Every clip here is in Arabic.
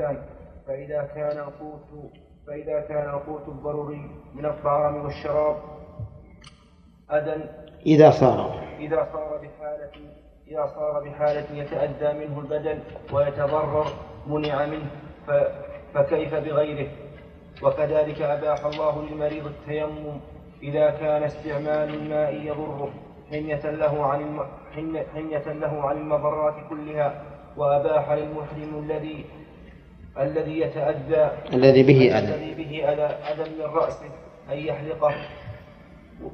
الإنسان فإذا كان القوت فإذا كان القوت الضروري من الطعام والشراب أذى إذا صار إذا صار بحالة إذا صار بحالة يتأذى منه البدن ويتضرر منع منه فكيف بغيره وكذلك أباح الله للمريض التيمم إذا كان استعمال الماء يضره حمية له عن. حمية له عن المضرات كلها وأباح للمحرم الذي الذي يتأذى الذي به أذى. الذي به أذى أذى من رأسه أن يحلقه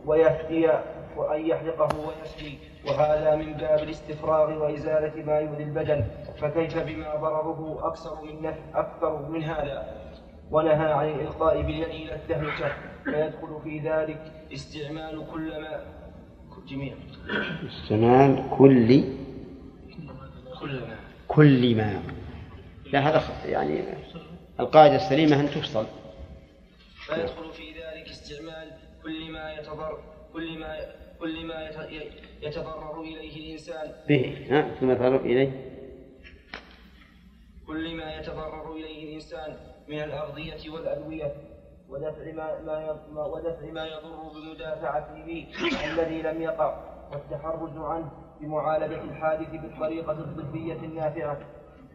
ويفتي وأن يحلقه ويفتي وهذا من باب الاستفراغ وإزالة ما يؤذي البدن. فكيف بما ضرره أكثر من أكثر من هذا؟ ونهى عن الإلقاء باليد إلى التهلكة فيدخل في ذلك استعمال كل ما جميع. استعمال كل كل ما. كل ما. لا هذا يعني القاعدة السليمة أن تفصل. فيدخل في ذلك استعمال كل ما يتضر كل ما كل ما يتضرر إليه الإنسان. به ها ثم يتضرر إليه. كل ما يتضرر إليه الإنسان من الأغذية والأدوية ودفع ما ما ودفع ما يضر بمدافعته به الذي لم يقع والتحرز عنه بمعالجة الحادث بالطريقة الطبية النافعة.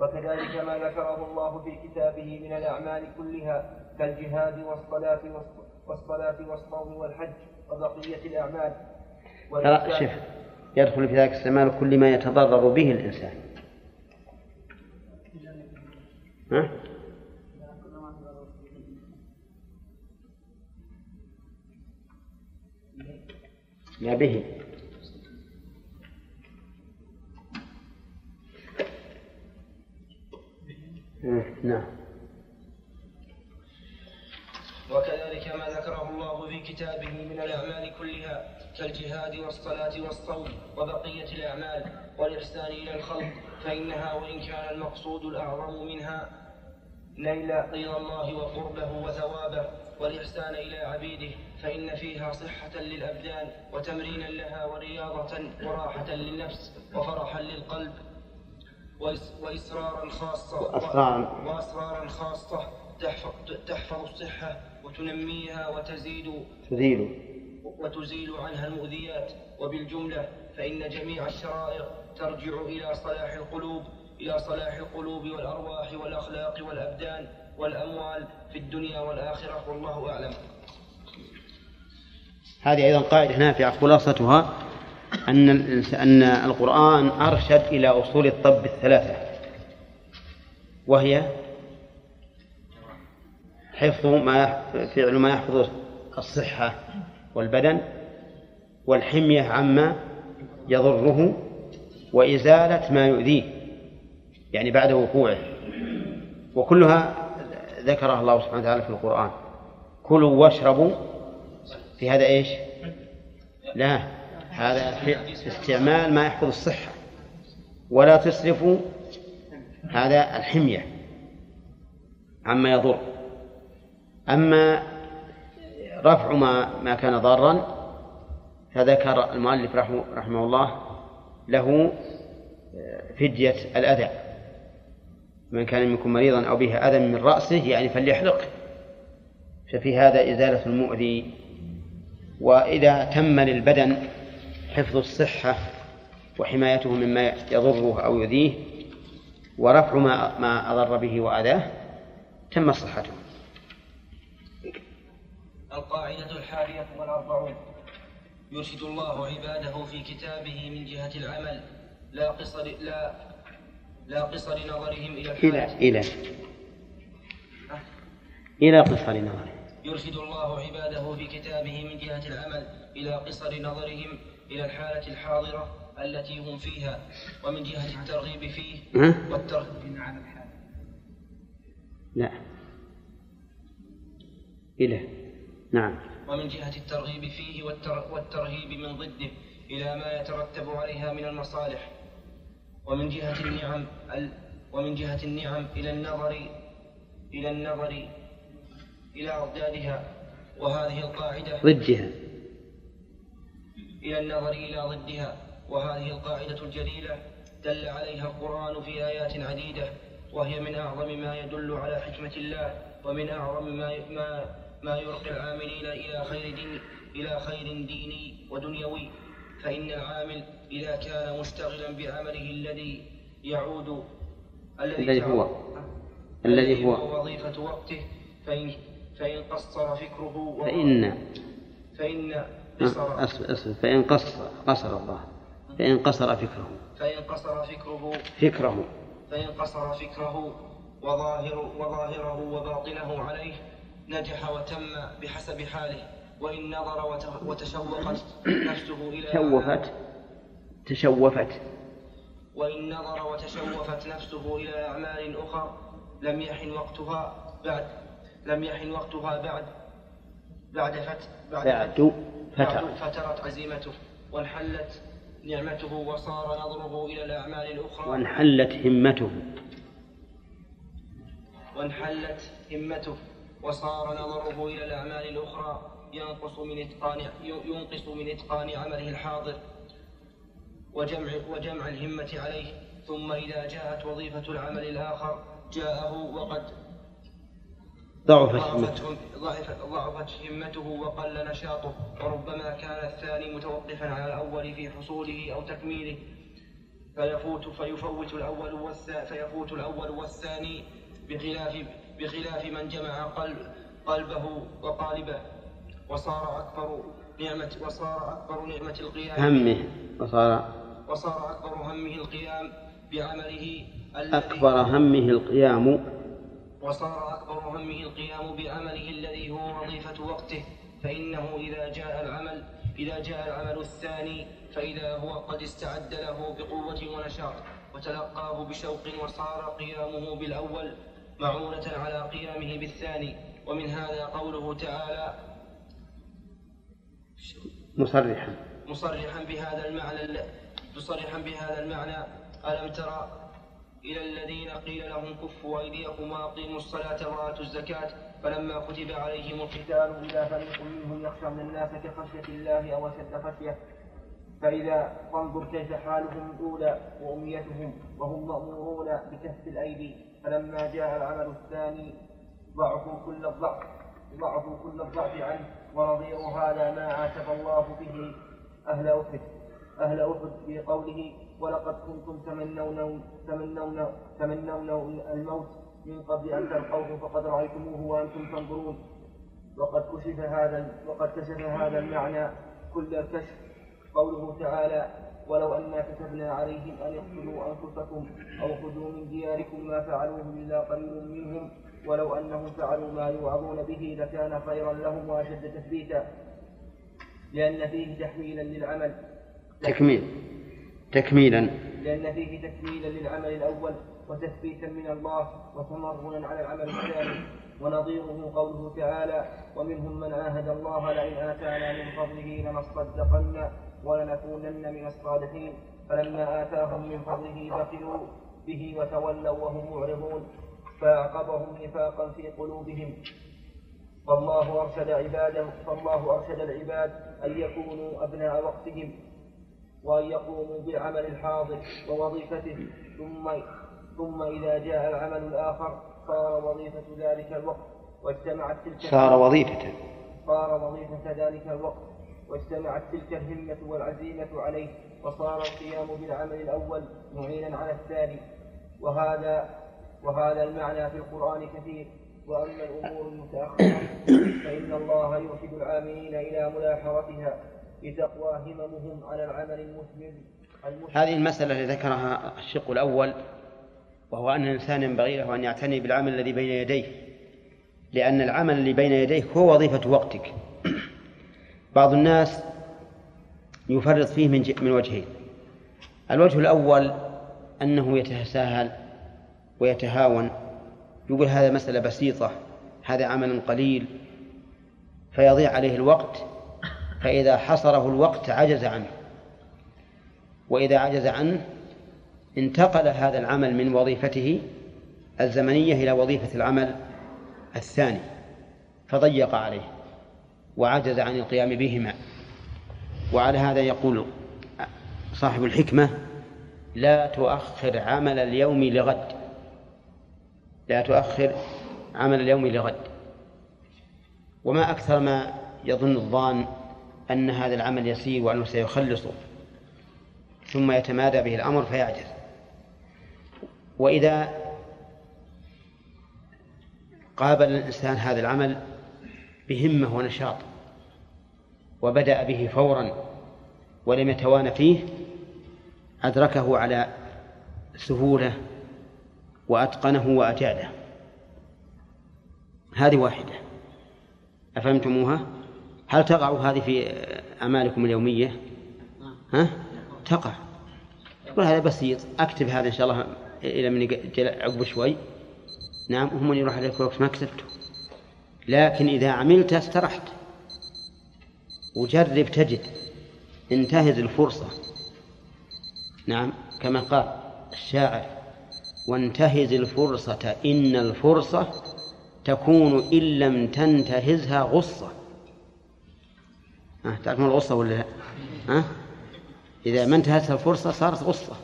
وكذلك ما ذكره الله في كتابه من الأعمال كلها كالجهاد والصلاة والصلاة والصوم والحج وبقية الأعمال. ترى شوف يدخل في ذلك استعمال كل ما يتضرر به الإنسان. ها؟ لا به. نعم. وكذلك ما ذكره الله في كتابه من الأعمال كلها كالجهاد والصلاة والصوم وبقية الأعمال والإحسان إلى الخلق فإنها وإن كان المقصود الأعظم منها نيل رضا الله وقربه وثوابه والإحسان إلى عبيده فإن فيها صحة للأبدان وتمرينا لها ورياضة وراحة للنفس وفرحا للقلب. وإسرارا خاصة وأسرارا. وأسرارا خاصة تحفظ, تحفظ الصحة وتنميها وتزيد. تزيل وتزيل عنها المؤذيات. وبالجملة فإن جميع الشرائع ترجع إلى صلاح القلوب إلى صلاح القلوب والأرواح والأخلاق والأبدان والأموال في الدنيا والآخرة والله أعلم. هذه أيضا قاعدة نافعة خلاصتها. أن أن القرآن أرشد إلى أصول الطب الثلاثة. وهي حفظ ما فعل ما يحفظ الصحة والبدن والحمية عما يضره وإزالة ما يؤذيه يعني بعد وقوعه. وكلها ذكرها الله سبحانه وتعالى في القرآن. كلوا واشربوا في هذا إيش؟ لا. هذا استعمال ما يحفظ الصحة. ولا تسرفوا هذا الحمية عما يضر. أما رفع ما ما كان ضارا فذكر المؤلف رحمه, رحمه الله له فدية الأذى. من كان منكم مريضا أو به أذى من رأسه يعني فليحلقه ففي هذا إزالة المؤذي. وإذا تم للبدن حفظ الصحة وحمايته مما يضره أو يؤذيه ورفع ما ما أضر به وأذاه تم صحته. القاعدة الحادية والأربعون. يرشد الله عباده في كتابه من جهة العمل. لا قصر لا لا قصر نظرهم إلى الحالة إلى إلى. إلى قصر نظرهم. يرشد الله عباده في كتابه من جهة العمل. إلى قصر نظرهم إلى الحالة الحاضرة التي هم فيها ومن جهة الترغيب فيه والترغيب عن الحال لا. إلى. نعم. ومن جهة الترغيب فيه والترهيب من ضده إلى ما يترتب عليها من المصالح. ومن جهة النعم ومن جهة النعم إلى النظر إلى النظر إلى أضدادها وهذه القاعدة ضدها. إلى النظر إلى ضدها وهذه القاعدة الجليلة دل عليها القرآن في آيات عديدة وهي من أعظم ما يدل على حكمة الله ومن أعظم ما ما ما يرقي العاملين إلى خير دين إلى خير ديني ودنيوي. فإن العامل إذا كان مشتغلا بعمله الذي يعود الذي هو الذي هو. وظيفة وقته فإن فإن قصر فكره فإن فإن قصر أصل فإن قصر قصر الله. فإن قصر فكره. فإن قصر فكره. فكره. فإن قصر فكره. وظاهر وظاهره وباطنه عليه. نجح وتم بحسب حاله. وإن نظر وتشوقت نفسه إلى تشوفت. تشوفت. وإن نظر وتشوفت نفسه إلى أعمال أخرى. لم يحن وقتها بعد لم يحن وقتها بعد. بعد فت بعد, بعد فترت فترت عزيمته وانحلت نعمته وصار نظره إلى الأعمال الأخرى. وانحلت همته. وانحلت همته وصار نظره إلى الأعمال الأخرى. ينقص من إتقان ينقص من إتقان عمله الحاضر. وجمع وجمع الهمة عليه. ثم إذا جاءت وظيفة العمل الآخر جاءه وقد ضعفت ضعفت ضعفت همته وقل نشاطه وربما كان الثاني متوقفا على الأول في حصوله أو تكميله. فيفوت فيفوت الأول والثاني فيفوت الأول والثاني بخلاف بخلاف من جمع قلب قلبه وقالبه. وصار أكبر نعمة وصار أكبر نعمة القيام همه. وصار وصار أكبر همه القيام بعمله أكبر همه القيام وصار أكبر همه القيام بعمله الذي هو وظيفة وقته فإنه إذا جاء العمل إذا جاء العمل الثاني فإذا هو قد استعد له بقوة ونشاط وتلقاه بشوق وصار قيامه بالأول معونة على قيامه بالثاني. ومن هذا قوله تعالى مصرحا. مصرحا بهذا المعنى مصرحا بهذا المعنى ألم ترى إلى الذين قيل لهم كفوا أيديكم وأقيموا الصلاة وآتوا الزكاة فلما كتب عليهم القتال إذا فريق منهم يخشون الناس كخشية الله أو أشد خشية فإذا فانظر كيف حالهم الأولى وأميتهم وهم مأمورون بكف الأيدي فلما جاء العمل الثاني ضعفوا كل الضعف ضعفوا كل الضعف عنه ونظير هذا ما عاتب الله به أهل أحد أهل أحد في قوله ولقد كنتم تمنون تمنون تمنون الموت من قبل أن تلقوه فقد رأيتموه وأنتم تنظرون. وقد كشف هذا وقد كشف هذا المعنى كل الكشف. قوله تعالى ولو أنا كتبنا عليهم أن اقتلوا أنفسكم أو خذوا من دياركم ما فعلوه إلا قليل منهم ولو أنهم فعلوا ما يوعظون به لكان خيرا لهم وأشد تثبيتا لأن فيه تحويلا للعمل. تكميل. تكميلا. لأن فيه تكميلا للعمل الأول وتثبيتا من الله وتمرنا على العمل الثاني ونظيره قوله تعالى ومنهم من عاهد الله لئن آتانا من فضله لنصدقن ولنكونن من الصالحين فلما آتاهم من فضله بخلوا به وتولوا وهم معرضون. فأعقبهم نفاقا في قلوبهم. فالله أرشد عباده فالله أرشد العباد أن يكونوا أبناء وقتهم وأن يقوموا بالعمل الحاضر ووظيفته. ثم ثم إذا جاء العمل الآخر صار وظيفة ذلك الوقت واجتمعت تلك صار وظيفة صار وظيفة ذلك الوقت واجتمعت تلك الهمة والعزيمة عليه وصار القيام بالعمل الأول معينا على الثاني. وهذا وهذا المعنى في القرآن كثير وأما الأمور المتأخرة فإن الله يرشد العاملين إلى ملاحظتها. لتقوى هممهم على العمل المثمر هذه المسألة التي ذكرها الشق الأول وهو أن الإنسان ينبغي له أن يعتني بالعمل الذي بين يديه لأن العمل الذي بين يديه هو وظيفة وقتك. بعض الناس يفرط فيه من من وجهين الوجه الأول أنه يتساهل ويتهاون يقول هذا مسألة بسيطة هذا عمل قليل فيضيع عليه الوقت فإذا حصره الوقت عجز عنه. وإذا عجز عنه انتقل هذا العمل من وظيفته الزمنية إلى وظيفة العمل الثاني فضيق عليه وعجز عن القيام بهما. وعلى هذا يقول صاحب الحكمة لا تؤخر عمل اليوم لغد. لا تؤخر عمل اليوم لغد. وما أكثر ما يظن الظان أن هذا العمل يسير وأنه سيخلصه ثم يتمادى به الأمر فيعجز. وإذا قابل الإنسان هذا العمل بهمة ونشاط وبدأ به فورا ولم يتوانى فيه أدركه على سهولة وأتقنه وأجاده. هذه واحدة. أفهمتموها؟ هل تقع هذه في أعمالكم اليومية؟ ها؟ تقع. يقول هذا بسيط. أكتب هذا إن شاء الله إلى من عقب شوي. نعم هم من يروح عليك وقت ما كتبته. لكن إذا عملت استرحت. وجرب تجد. انتهز الفرصة. نعم كما قال الشاعر. وانتهز الفرصة. إن الفرصة تكون إن لم تنتهزها غصة. أه تعرفون الغصة ولا لا؟ أه؟ إذا ما انتهزها الفرصة صارت غصة.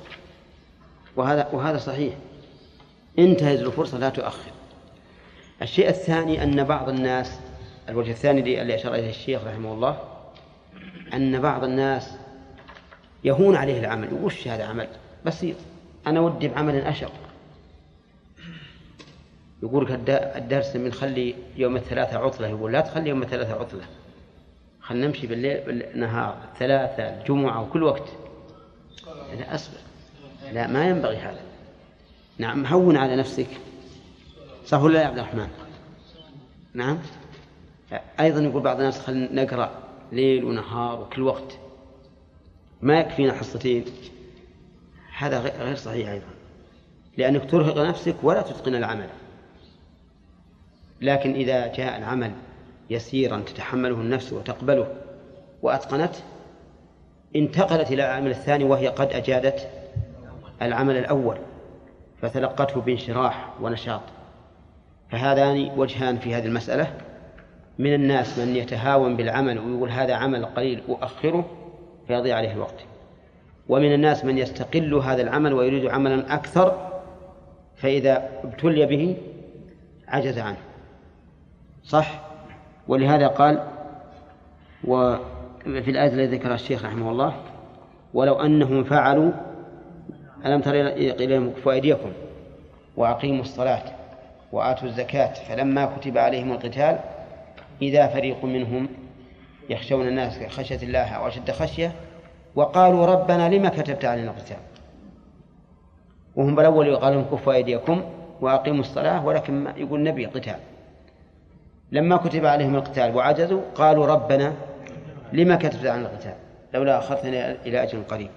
وهذا وهذا صحيح. انتهز الفرصة لا تؤخر. الشيء الثاني أن بعض الناس الوجه الثاني اللي أشار إليه الشيخ رحمه الله أن بعض الناس يهون عليه العمل. وش هذا عمل؟ بسيط. أنا ودي بعمل أشق. يقول لك الدرس من خلي يوم الثلاثة عطلة يقول لا تخلي يوم الثلاثة عطلة. خلنا نمشي بالليل بالنهار الثلاثة الجمعة وكل وقت. لا أصبر. لا ما ينبغي هذا. نعم هون على نفسك. صح ولا يا عبد الرحمن؟ نعم. أيضا يقول بعض الناس خلينا نقرأ ليل ونهار وكل وقت. ما يكفينا حصتين. هذا غير صحيح أيضا. لأنك ترهق نفسك ولا تتقن العمل. لكن إذا جاء العمل يسيرا تتحمله النفس وتقبله. وأتقنته انتقلت إلى العمل الثاني وهي قد أجادت العمل الأول فتلقته بانشراح ونشاط. فهذان وجهان في هذه المسألة. من الناس من يتهاون بالعمل ويقول هذا عمل قليل أؤخره فيضيع عليه الوقت. ومن الناس من يستقل هذا العمل ويريد عملا أكثر فإذا ابتلي به عجز عنه. صح؟ ولهذا قال وفي الآية التي ذكرها الشيخ رحمه الله ولو أنهم فعلوا ألم تر إليهم كفوا أيديكم وأقيموا الصلاة وآتوا الزكاة فلما كتب عليهم القتال إذا فريق منهم يخشون الناس خشية الله أو أشد خشية وقالوا ربنا لما كتبت علينا القتال؟ وهم بالأول قالوا لهم كفوا أيديكم وأقيموا الصلاة ولكن يقول النبي قتال. لما كتب عليهم القتال وعجزوا قالوا ربنا لما كتبت علينا القتال؟ لولا أخذتنا إلى أجل قريب.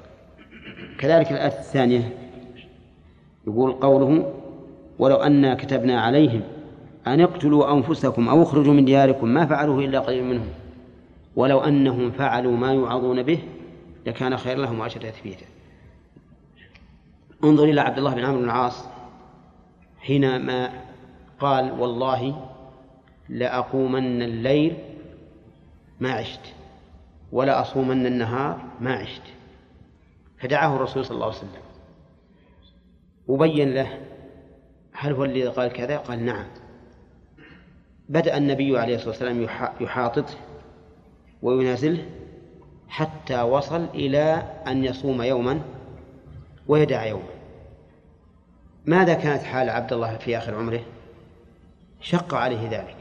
كذلك الآية الثانية يقول قوله ولو أنا كتبنا عليهم أن اقتلوا أنفسكم أو اخرجوا من دياركم ما فعلوه إلا قليل منهم ولو أنهم فعلوا ما يوعظون به لكان خير لهم وأشد تثبيتا. انظر إلى عبد الله بن عمرو بن العاص حينما قال والله لأقومن الليل ما عشت ولا أصومن النهار ما عشت. فدعاه الرسول صلى الله عليه وسلم. وبين له هل هو الذي قال كذا؟ قال نعم. بدأ النبي عليه الصلاة والسلام يحاططه وينازله حتى وصل إلى أن يصوم يوما ويدع يوما. ماذا كانت حال عبد الله في آخر عمره؟ شق عليه ذلك.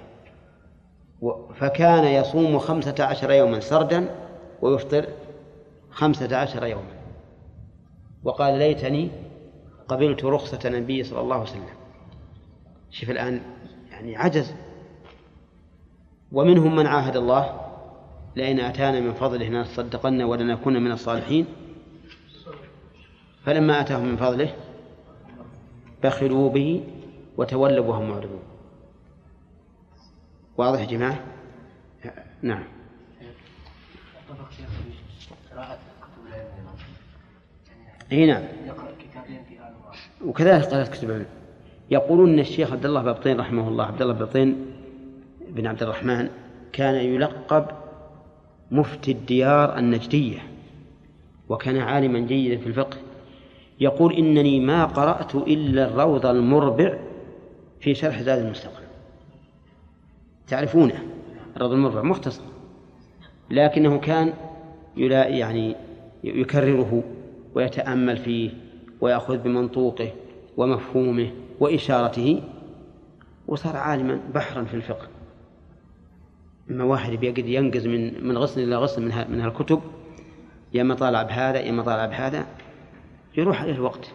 فكان يصوم خمسة عشر يوما سردا ويفطر خمسة عشر يوما. وقال ليتني قبلت رخصة النبي صلى الله عليه وسلم. شوف الآن يعني عجز. ومنهم من عاهد الله لئن أتانا من فضله لنصدقن ولنكون من الصالحين. فلما آتاهم من فضله بخلوا به وتولوا وهم معرضون. واضح يا جماعة؟ نعم. إي نعم. وكذلك قالت كتب العلم. يقولون أن الشيخ عبد الله بابطين رحمه الله عبد الله بابطين بن عبد الرحمن كان يلقب مفتي الديار النجدية وكان عالما جيدا في الفقه. يقول إنني ما قرأت إلا الروض المربع في شرح زاد المستقبل. تعرفونه الرد المرفع مختصر. لكنه كان يلا يعني يكرره ويتأمل فيه ويأخذ بمنطوقه ومفهومه وإشارته وصار عالما بحرا في الفقه. إما واحد بيقعد ينقز من من غصن إلى غصن من من هالكتب يا اما طالع بهذا يا اما طالع بهذا يروح عليه الوقت.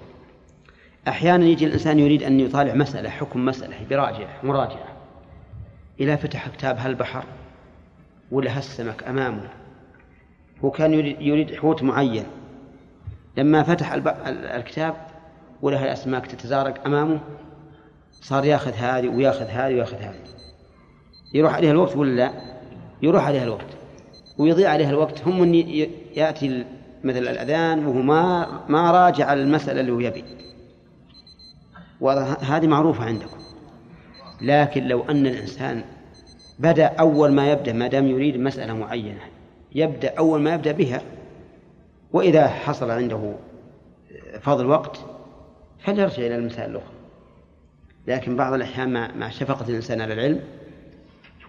أحيانا يجي الإنسان يريد أن يطالع مسألة حكم مسألة براجع مراجعة. إذا فتح كتاب هالبحر ولا هالسمك أمامه. هو كان يريد, حوت معين. لما فتح الكتاب ولا الأسماك تتزارق أمامه صار ياخذ هذه وياخذ هذه وياخذ هذه. يروح عليها الوقت ولا لا؟ يروح عليها الوقت. ويضيع عليها الوقت. هم من يأتي مثل الأذان وهو ما ما راجع المسألة اللي هو يبي. وهذه معروفة عندكم. لكن لو أن الإنسان بدأ أول ما يبدأ ما دام يريد مسألة معينة يبدأ أول ما يبدأ بها وإذا حصل عنده فضل وقت فليرجع إلى المسائل الأخرى. لكن بعض الأحيان مع, شفقة الإنسان على العلم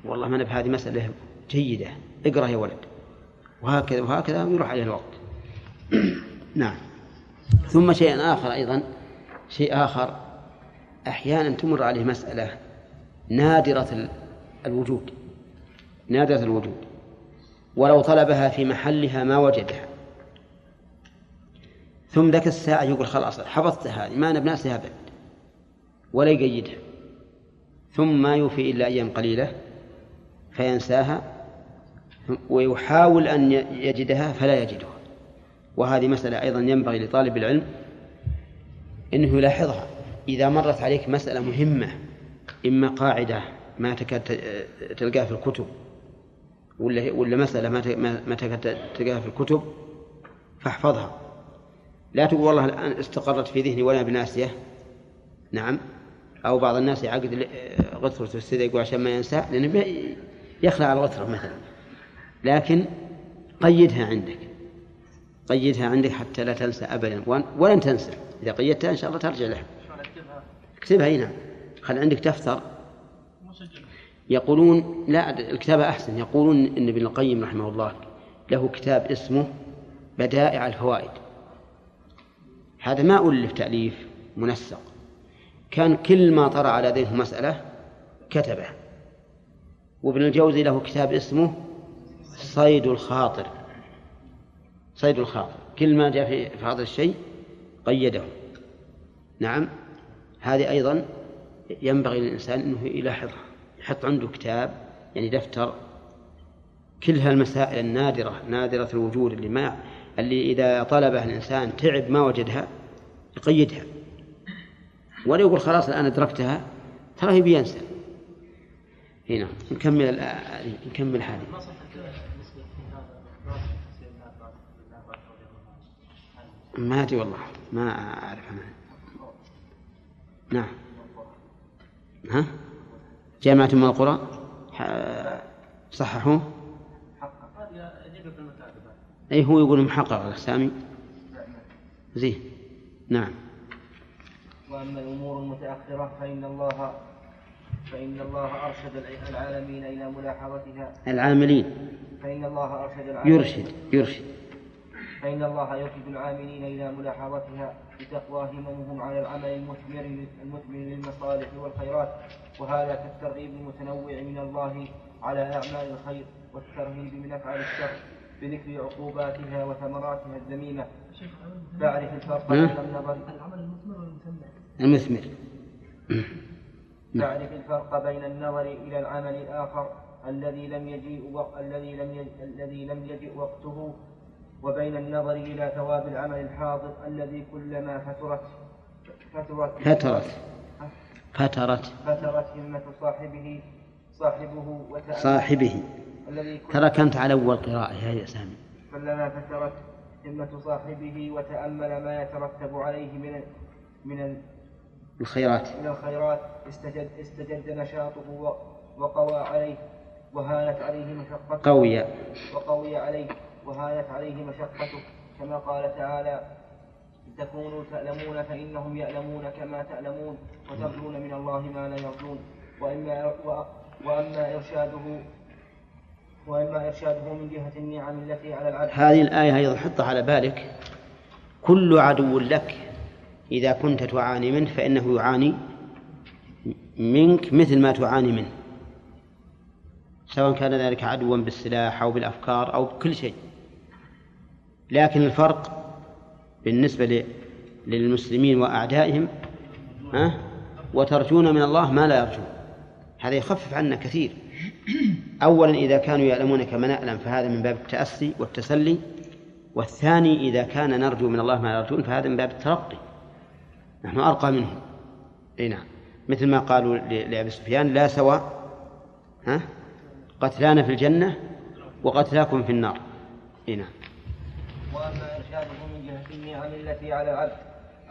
والله ما بهذه مسألة جيدة اقرأ يا ولد. وهكذا وهكذا ويروح عليه الوقت. نعم. ثم شيء آخر أيضا شيء آخر أحيانا تمر عليه مسألة نادرة الوجود. نادرة الوجود. ولو طلبها في محلها ما وجدها. ثم ذاك الساعة يقول خلاص حفظت هذه ما نبنى أبد ولا يقيدها. ثم ما يوفي إلا أيام قليلة فينساها ويحاول أن يجدها فلا يجدها. وهذه مسألة أيضا ينبغي لطالب العلم أنه يلاحظها. إذا مرت عليك مسألة مهمة إما قاعدة ما تكاد تلقاها في الكتب ولا ولا مسألة ما ما تكاد تلقاها في الكتب فاحفظها. لا تقول والله الآن استقرت في ذهني ولا بناسية. نعم. أو بعض الناس يعقد غثرة السيدة يقول عشان ما ينسى لأنه يخلع على الغثرة مثلا. لكن قيدها عندك. قيدها عندك حتى لا تنسى أبدا. ولن تنسى. إذا قيدتها إن شاء الله ترجع لها. اكتبها هنا نعم. خل عندك دفتر؟ يقولون لا الكتابة أحسن. يقولون إن ابن القيم رحمه الله له كتاب اسمه بدائع الفوائد. هذا ما ألف تأليف منسق. كان كل ما طرأ على ذهنه مسألة كتبه. وابن الجوزي له كتاب اسمه صيد الخاطر. صيد الخاطر. كل ما جاء في هذا الشيء قيده. نعم. هذه أيضا ينبغي للإنسان أنه يلاحظها يحط عنده كتاب يعني دفتر كل هالمسائل النادرة نادرة الوجود اللي ما اللي إذا طلبها الإنسان تعب ما وجدها يقيدها. ولا يقول خلاص الآن أدركتها ترى هي بينسى. هنا نكمل نكمل هذه. ما أدري والله ما أعرف أنا. نعم. ها؟ جامعة من القرى؟ صححوه؟ أي هو يقول محقق سامي؟ زين نعم. وأما الأمور المتأخرة فإن الله فإن الله أرشد العالمين إلى ملاحظتها. العاملين. فإن الله أرشد العالمين. يرشد يرشد. فإن الله يرشد العاملين إلى ملاحظتها لتقوى هممهم على العمل المثمر المثمر للمصالح والخيرات وهذا كالترغيب المتنوع من الله على أعمال الخير والترهيب من أفعال الشر بذكر عقوباتها وثمراتها الذميمة. فأعرف الفرق بين النظر العمل المثمر والمثمر المثمر. تعرف الفرق بين النظر إلى العمل الآخر الذي لم يجيء وق... الذي لم. الذي لم يجئ وقته وبين النظر إلى ثواب العمل الحاضر الذي كلما فترت فترت فترت. فترت. فترت همة صاحبه صاحبه صاحبه. ترى كانت على أول قراءة يا سامي. كلما فترت همة صاحبه وتأمل ما يترتب عليه من من الخيرات. من الخيرات استجد استجد نشاطه وقوى عليه وهانت عليه مشقته قوي وقوي عليه. وهانت عليه مشقته كما قال تعالى تكونوا تألمون فإنهم يألمون كما تألمون وترجون من الله ما لا يرجون وإما وأما إرشاده وإما إرشاده من جهة النعم التي على العبد هذه الآية أيضا حطها على بالك. كل عدو لك إذا كنت تعاني منه فإنه يعاني منك مثل ما تعاني منه سواء كان ذلك عدوا بالسلاح أو بالأفكار أو بكل شيء. لكن الفرق بالنسبة للمسلمين وأعدائهم ها؟ وترجون من الله ما لا يرجون. هذا يخفف عنا كثير. أولا إذا كانوا يعلمون كما نعلم فهذا من باب التأسي والتسلي. والثاني إذا كان نرجو من الله ما لا يرجون فهذا من باب الترقي. نحن أرقى منهم. أي نعم. مثل ما قالوا لأبي سفيان لا سواء ها؟ قتلانا في الجنة وقتلاكم في النار. أي نعم. وأما إرشاده من جهة النعم التي على العبد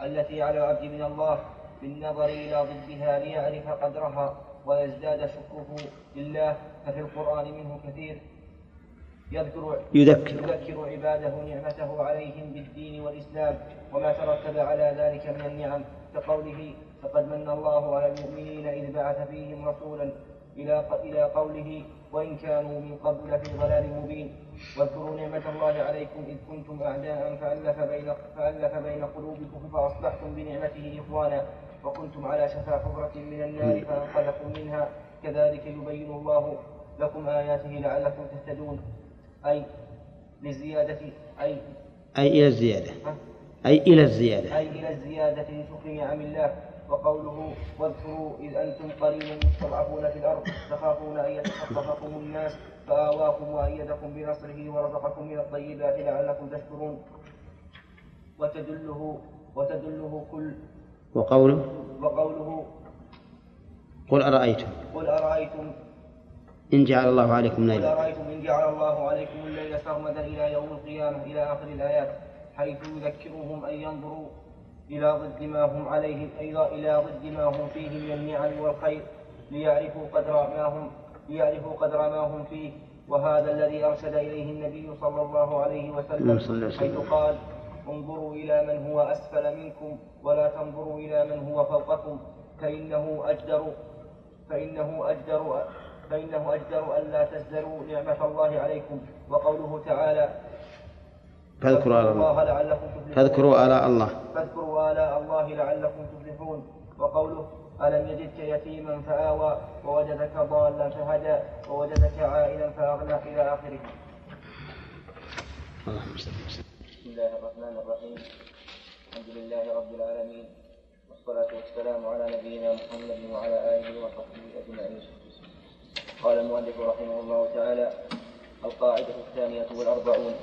التي على العبد من الله بالنظر إلى ضدها ليعرف قدرها ويزداد شكره لله ففي القرآن منه كثير يذكر يذكر. يذكر عباده نعمته عليهم بالدين والإسلام وما ترتب على ذلك من النعم كقوله فقد من الله على المؤمنين إذ بعث فيهم رسولا إلى إلى قوله وإن كانوا من قبل لفي ضلال مبين. واذكروا نعمة الله عليكم إذ كنتم أعداء فألف بين فألف بين قلوبكم فأصبحتم بنعمته إخوانا وكنتم على شفا حفرة من النار فأنقذكم منها. كذلك يبين الله لكم آياته لعلكم تهتدون. أي للزيادة أي أي إلى الزيادة. أي إلى الزيادة. أي إلى الزيادة لشكر نعم الله. وقوله واذكروا إذ أنتم قليل مستضعفون في الأرض تخافون أن يتخطفكم الناس فآواكم وأيدكم بنصره ورزقكم من الطيبات لعلكم تشكرون. وتدله وتدله كل وقوله؟ وقوله قل أرأيتم. قل أرأيتم. إن جعل الله عليكم قل ليلا. أرأيتم إن جعل الله عليكم الليل سرمدا إلى يوم القيامة إلى آخر الآيات حيث يذكرهم أن ينظروا إلى ضد ما هم عليه أيضا إلى ضد ما هم فيه من النعم والخير ليعرفوا قدر ما هم ليعرفوا قدر ما هم فيه وهذا الذي أرشد إليه النبي صلى الله عليه وسلم. حيث قال انظروا إلى من هو أسفل منكم ولا تنظروا إلى من هو فوقكم فإنه أجدر فإنه أجدر فإنه أجدر ألا تزدروا نعمة الله عليكم وقوله تعالى فاذكروا آلاء الله لعلكم تفلحون. فاذكروا آلاء الله. فاذكروا آلاء الله لعلكم تفلحون. وقوله ألم يجدك يتيما فآوى ووجدك ضالا فهدى ووجدك عائلا فأغنى إلى آخره. اللهم صل وسلم. بسم الله الرحمن الرحيم. الحمد لله رب العالمين. والصلاة والسلام على نبينا محمد وعلى آله وصحبه أجمعين. قال المؤلف رحمه الله تعالى القاعدة الثانية والأربعون.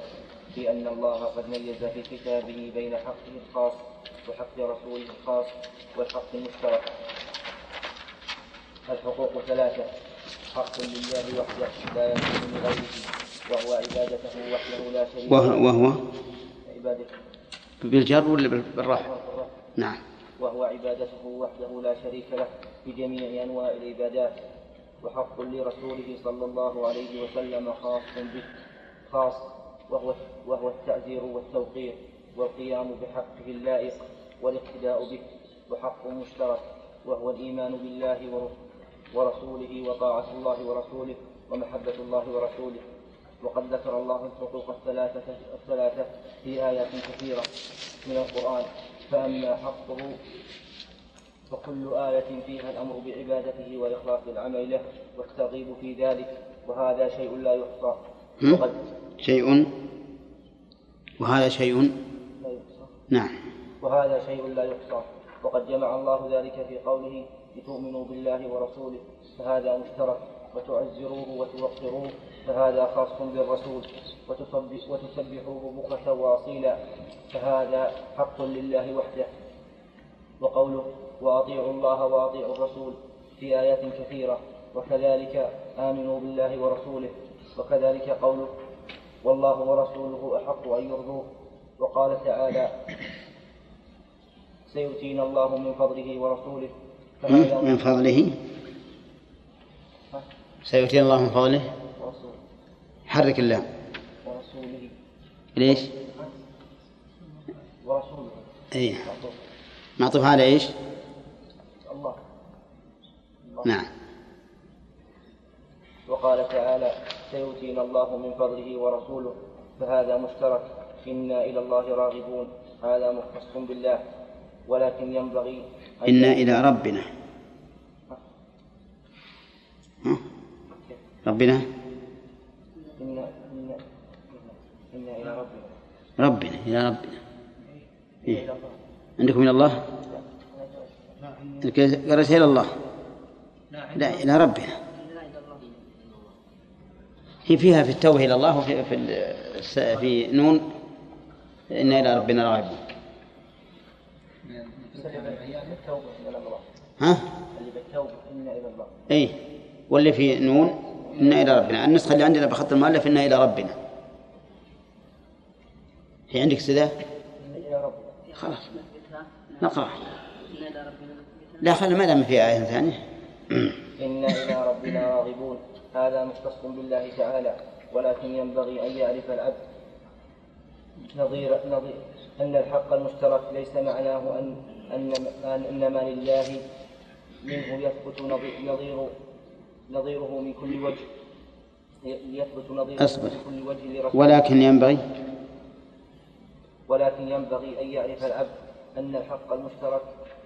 في أن الله قد ميز في كتابه بين حقه الخاص وحق رسوله الخاص والحق المشترك الحقوق ثلاثة حق لله وحده لا يكون لغيره وهو عبادته وحده لا شريك وهو, له. وهو عبادته. بالجر ولا بالرفع نعم. وهو عبادته وحده لا شريك له في جميع أنواع العبادات وحق لرسوله صلى الله عليه وسلم خاص به خاص وهو وهو التعزير والتوقير والقيام بحقه اللائق والاقتداء به وحق مشترك وهو الإيمان بالله ور- ورسوله وطاعة الله ورسوله ومحبة الله ورسوله. وقد ذكر الله الحقوق الثلاثة الثلاثة في آيات كثيرة من القرآن. فأما حقه فكل آية فيها الأمر بعبادته وإخلاص العمل له والترغيب في ذلك وهذا شيء لا يحصى؟ وقد شيء؟ وهذا شيء؟ نعم. وهذا شيء لا يحصى. وقد جمع الله ذلك في قوله لتؤمنوا بالله ورسوله فهذا مشترك. وتعزروه وتوقروه فهذا خاص بالرسول. وتسبح وتسبحوه بكرة وأصيلا فهذا حق لله وحده. وقوله وأطيعوا الله وأطيعوا الرسول في آيات كثيرة. وكذلك آمنوا بالله ورسوله. وكذلك قوله والله ورسوله أحق أن يرضوه. وقال تعالى سيؤتينا الله من فضله ورسوله. من فضله؟ سيؤتينا الله من فضله؟ ورسوله حرك اللام ورسوله ليش؟ ورسوله. اي معطوف على إيش؟ الله. نعم. وقال تعالى سيؤتينا الله من فضله ورسوله فهذا مشترك إنا إلى الله راغبون هذا مختص بالله ولكن ينبغي أن إنا إلى ربنا. ها؟ ربنا؟ إنا إنا إنا إلى ربنا. ربنا إلى ربنا. إيه. إلى الله؟ عندكم إلى الله. قرأت إلى الله؟ لا إلى ربنا. هي فيها في التوبة إلى الله وفي في, في نون. إن إلى ربنا راغبون. ها؟ اللي بالتوبة إنا إلى الله اي واللي في نون إنا إلى ربنا. النسخة اللي عندنا بخط المؤلف إنا إلى ربنا. هي عندك إنا ربنا خلاص. نقرأ. لا خلي ما دام في آية ثانية. إنا إلى ربنا راغبون. هذا مختص بالله تعالى ولكن ينبغي أن يعرف العبد نظير نظير أن الحق المشترك ليس معناه أن أن أن إنما لله منه يثبت نظير نظير نظيره من كل وجه. يثبت نظيره أصبر. من كل وجه لرسوله. ولكن ينبغي. ولكن ينبغي أن يعرف العبد أن الحق المشترك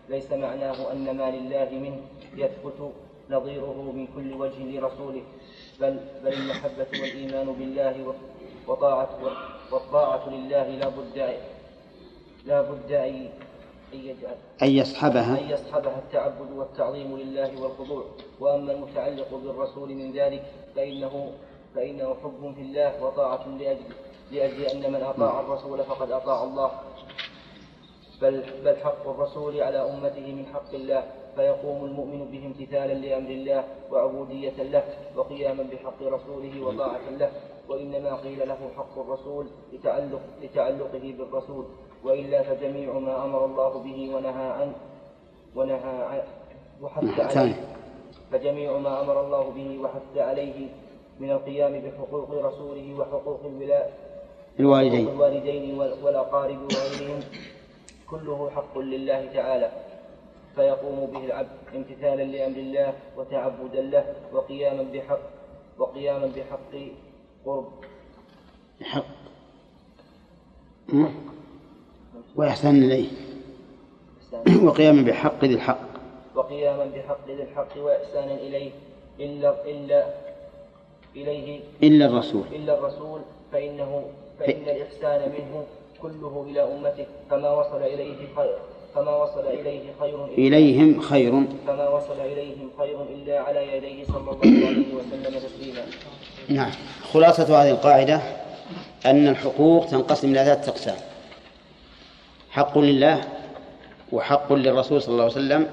ليس معناه أن ما لله منه يثبت نظيره من كل وجه لرسوله. بل بل المحبة والإيمان بالله وطاعة والطاعة لله لا بد لا بد أن يجعل أن يصحبها. أن يصحبها التعبد والتعظيم لله والخضوع. وأما المتعلق بالرسول من ذلك فإنه فإنه حب في الله وطاعة لأجل لأجل أن من أطاع الرسول فقد أطاع الله. بل بل حق الرسول على أمته من حق الله فيقوم المؤمن به امتثالا لأمر الله وعبودية له وقياما بحق رسوله وطاعة له. وإنما قيل له حق الرسول لتعلق لتعلقه بالرسول. وإلا فجميع ما أمر الله به ونهى عنه ونهى عنه وحث. عليه. فجميع ما أمر الله به وحث عليه من القيام بحقوق رسوله وحقوق الولاء الوالدين. الوالدين وال- والأقارب وغيرهم. كله حق لله تعالى فيقوم به العبد امتثالا لأمر الله وتعبدا له وقياما بحق وقياما بحق قرب. حق؟ وإحسان إليه. وقيام بحق ذي الحق. وقياما بحق ذي الحق وإحسانا إليه. إلا إلا إليه. إلا الرسول. إلا الرسول فإنه فإن الإحسان منه كله إلى أمته فما وصل إليه خير فما وصل إليه خير إليهم خير. فما وصل إليهم خير إلا على يديه صلى الله عليه وسلم تسليما. نعم. خلاصة هذه القاعدة أن الحقوق تنقسم إلى ثلاثة أقسام. حق لله وحق للرسول صلى الله عليه وسلم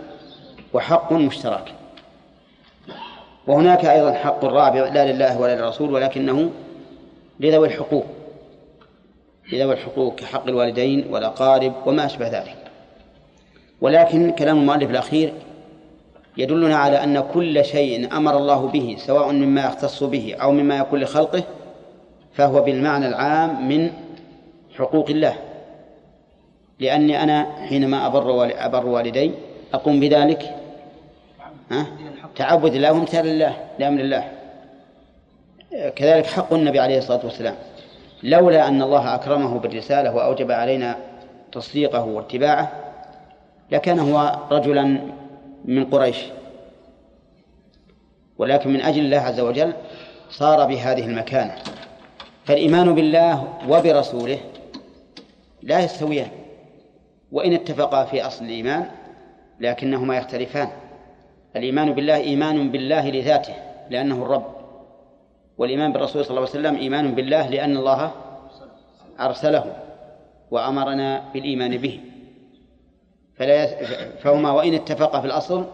وحق مشترك. وهناك أيضا حق رابع لا لله ولا للرسول ولكنه لذوي الحقوق. لذوي الحقوق كحق الوالدين والأقارب وما أشبه ذلك. ولكن كلام المؤلف الأخير يدلنا على أن كل شيء أمر الله به سواء مما يختص به أو مما يكون لخلقه فهو بالمعنى العام من حقوق الله. لأني أنا حينما أبر أبر والدي أقوم بذلك. ها؟ تعبد الله وامتثال الله لأمر الله كذلك حق النبي عليه الصلاة والسلام. لولا أن الله أكرمه بالرسالة وأوجب علينا تصديقه واتباعه لكان هو رجلا من قريش. ولكن من أجل الله عز وجل صار بهذه المكانة. فالإيمان بالله وبرسوله لا يستويان وإن اتفقا في أصل الإيمان لكنهما يختلفان. الإيمان بالله إيمان بالله لذاته لأنه الرب. والإيمان بالرسول صلى الله عليه وسلم إيمان بالله لأن الله أرسله وأمرنا بالإيمان به. فلا. فهما وإن اتفقا في الأصل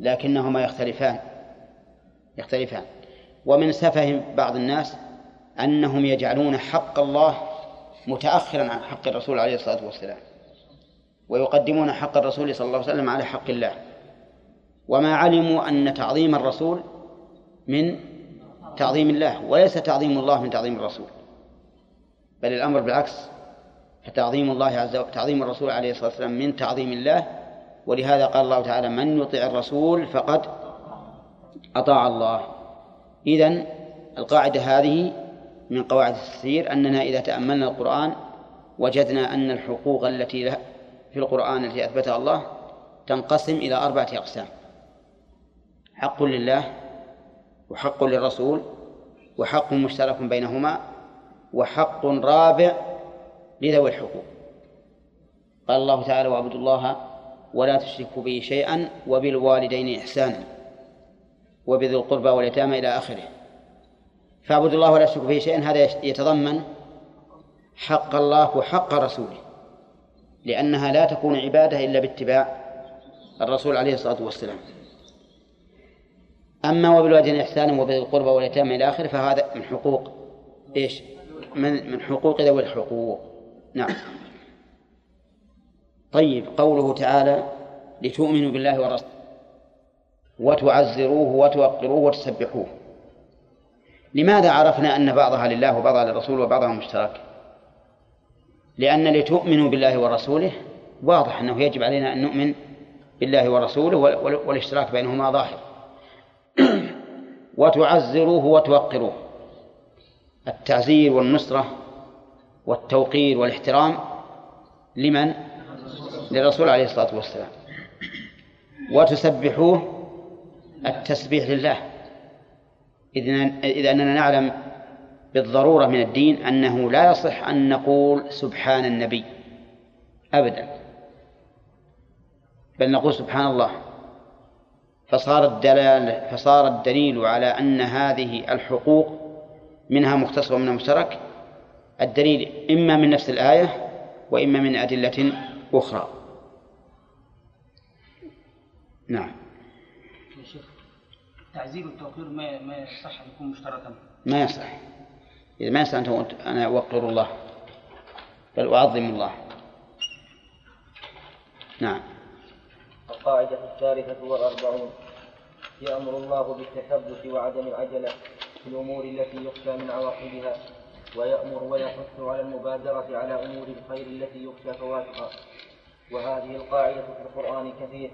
لكنهما يختلفان. يختلفان. ومن سفه بعض الناس أنهم يجعلون حق الله متأخرا عن حق الرسول عليه الصلاة والسلام ويقدمون حق الرسول صلى الله عليه وسلم على حق الله. وما علموا أن تعظيم الرسول من تعظيم الله وليس تعظيم الله من تعظيم الرسول. بل الأمر بالعكس فتعظيم الله عز وجل تعظيم الرسول عليه الصلاة والسلام من تعظيم الله. ولهذا قال الله تعالى من يطع الرسول فقد أطاع الله. إذن القاعدة هذه من قواعد التفسير أننا إذا تأملنا القرآن وجدنا أن الحقوق التي في القرآن التي أثبتها الله تنقسم إلى أربعة أقسام. حق لله وحق للرسول وحق مشترك بينهما وحق رابع لذوي الحقوق. قال الله تعالى واعبدوا الله ولا تشركوا به شيئا وبالوالدين إحسانا وبذي القربى واليتامى إلى آخره. فاعبدوا الله ولا تشركوا به شيئا هذا يتضمن حق الله وحق رسوله لأنها لا تكون عبادة إلا باتباع الرسول عليه الصلاة والسلام. أما وبالوالدين إحسانا وبذي القربى واليتامى إلى آخره فهذا من حقوق إيش؟ من من حقوق ذوي الحقوق. نعم. طيب قوله تعالى لتؤمنوا بالله ورسوله وتعزروه وتوقروه وتسبحوه. لماذا عرفنا أن بعضها لله وبعضها للرسول وبعضها مشترك؟ لأن لتؤمنوا بالله ورسوله واضح أنه يجب علينا أن نؤمن بالله ورسوله والاشتراك بينهما ظاهر. وتعزروه وتوقروه. التعزير والنصرة والتوقير والاحترام لمن؟ للرسول عليه الصلاة والسلام. وتسبحوه التسبيح لله. إذ أننا نعلم بالضرورة من الدين أنه لا يصح أن نقول سبحان النبي أبدا. بل نقول سبحان الله. فصار الدلال فصار الدليل على أن هذه الحقوق منها مختص ومنها مشترك. الدليل إما من نفس الآية وإما من أدلة أخرى. نعم. تعزير التوقير ما ما يصح أن يكون مشتركا؟ ما يصح. إذا ما يصح أن أنا أوقر الله بل أعظم الله. نعم. القاعدة الثالثة والأربعون. يأمر الله بالتثبت وعدم العجلة في الأمور التي يخشى من عواقبها ويأمر ويحث على المبادرة على أمور الخير التي يخشى فواتها. وهذه القاعدة في القرآن كثير.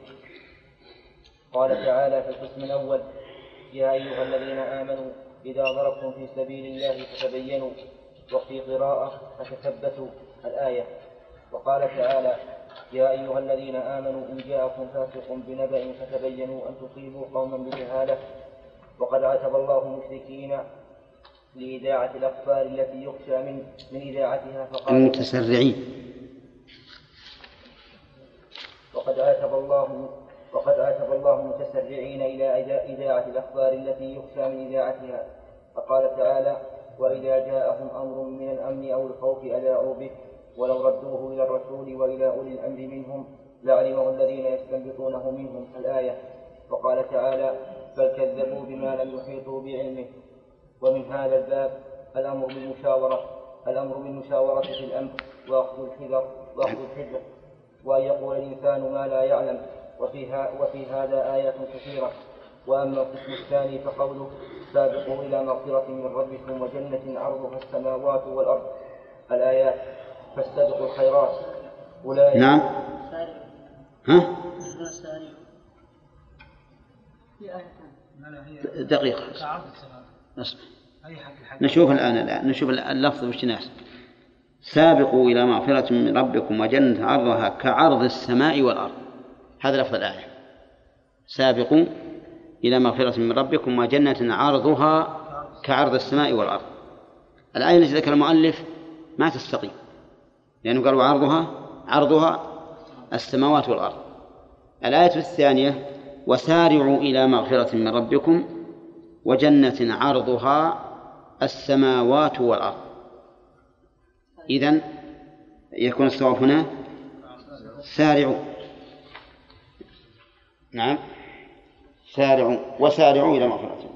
قال تعالى في القسم الأول يا أيها الذين آمنوا إذا ضربتم في سبيل الله فتبينوا وفي قراءة فتثبتوا الآية. وقال تعالى يا أيها الذين آمنوا إن جاءكم فاسق بنبأ فتبينوا أن تصيبوا قوما بجهالة وقد عاتب الله المشركين لإذاعة الأخبار التي يخشى من من إذاعتها فقال المتسرعين. وقد عاتب الله وقد عاتب الله المتسرعين إلى إذاعة الأخبار التي يخشى من إذاعتها. فقال تعالى وإذا جاءهم أمر من الأمن أو الخوف أذاعوا به. ولو ردوه إلى الرسول وإلى أولي الأمر منهم لعلمه الذين يستنبطونه منهم الآية. وقال تعالى بل كذبوا بما لم يحيطوا بعلمه. ومن هذا الباب الأمر بالمشاورة الأمر بالمشاورة في الأمر وأخذ الحذر وأخذ الحذر. وأن يقول الإنسان ما لا يعلم وفيها وفي هذا آيات كثيرة. وأما القسم الثاني فقوله سابقوا إلى مغفرة من ربكم وجنة عرضها السماوات والأرض. الآيات فاستبقوا الخيرات. أولئك نعم. ها؟ دقيقة. نشوف الآن الآن. نشوف اللفظ وش ناس. سابقوا إلى مغفرة من ربكم وجنة عرضها كعرض السماء والأرض. هذا لفظ الآية. سابقوا إلى مغفرة من ربكم وجنة عرضها كعرض السماء والأرض. الآية التي ذكر المؤلف ما تستقيم. لأنه قال وعرضها عرضها السماوات والأرض. الآية الثانية وسارعوا إلى مغفرة من ربكم وجنة عرضها السماوات والأرض. إذن يكون الصواب هنا سارعوا. نعم. سارعوا وسارعوا إلى مغفرة.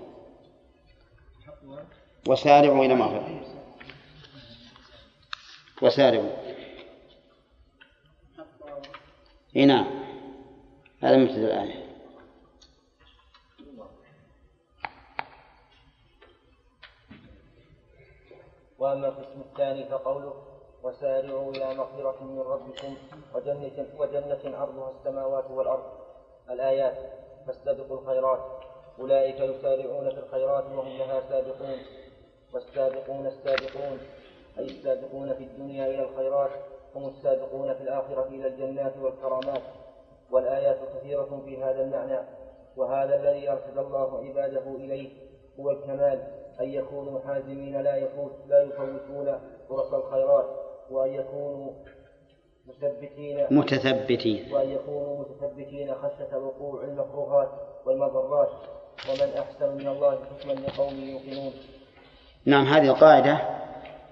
وسارعوا إلى مغفرة. وسارعوا. إي نعم. هذا مبتدأ الآية وأما القسم الثاني فقوله وسارعوا إلى مغفرة من ربكم وجنة, وجنة عرضها السماوات والأرض. الآيات فاستبقوا الخيرات. أولئك يسارعون في الخيرات وهم لها سابقون. والسابقون السابقون أي السابقون في الدنيا إلى الخيرات. هم السابقون في الآخرة إلى الجنات والكرامات والآيات كثيرة في هذا المعنى وهذا الذي أرشد الله عباده إليه هو الكمال أن يكونوا حازمين لا يفوت لا يفوتون فرص الخيرات وأن يكونوا مثبتين متثبتين. وأن يكونوا متثبتين خشية وقوع المكروهات والمضرات ومن أحسن من الله حكما لقوم يوقنون. نعم هذه القاعدة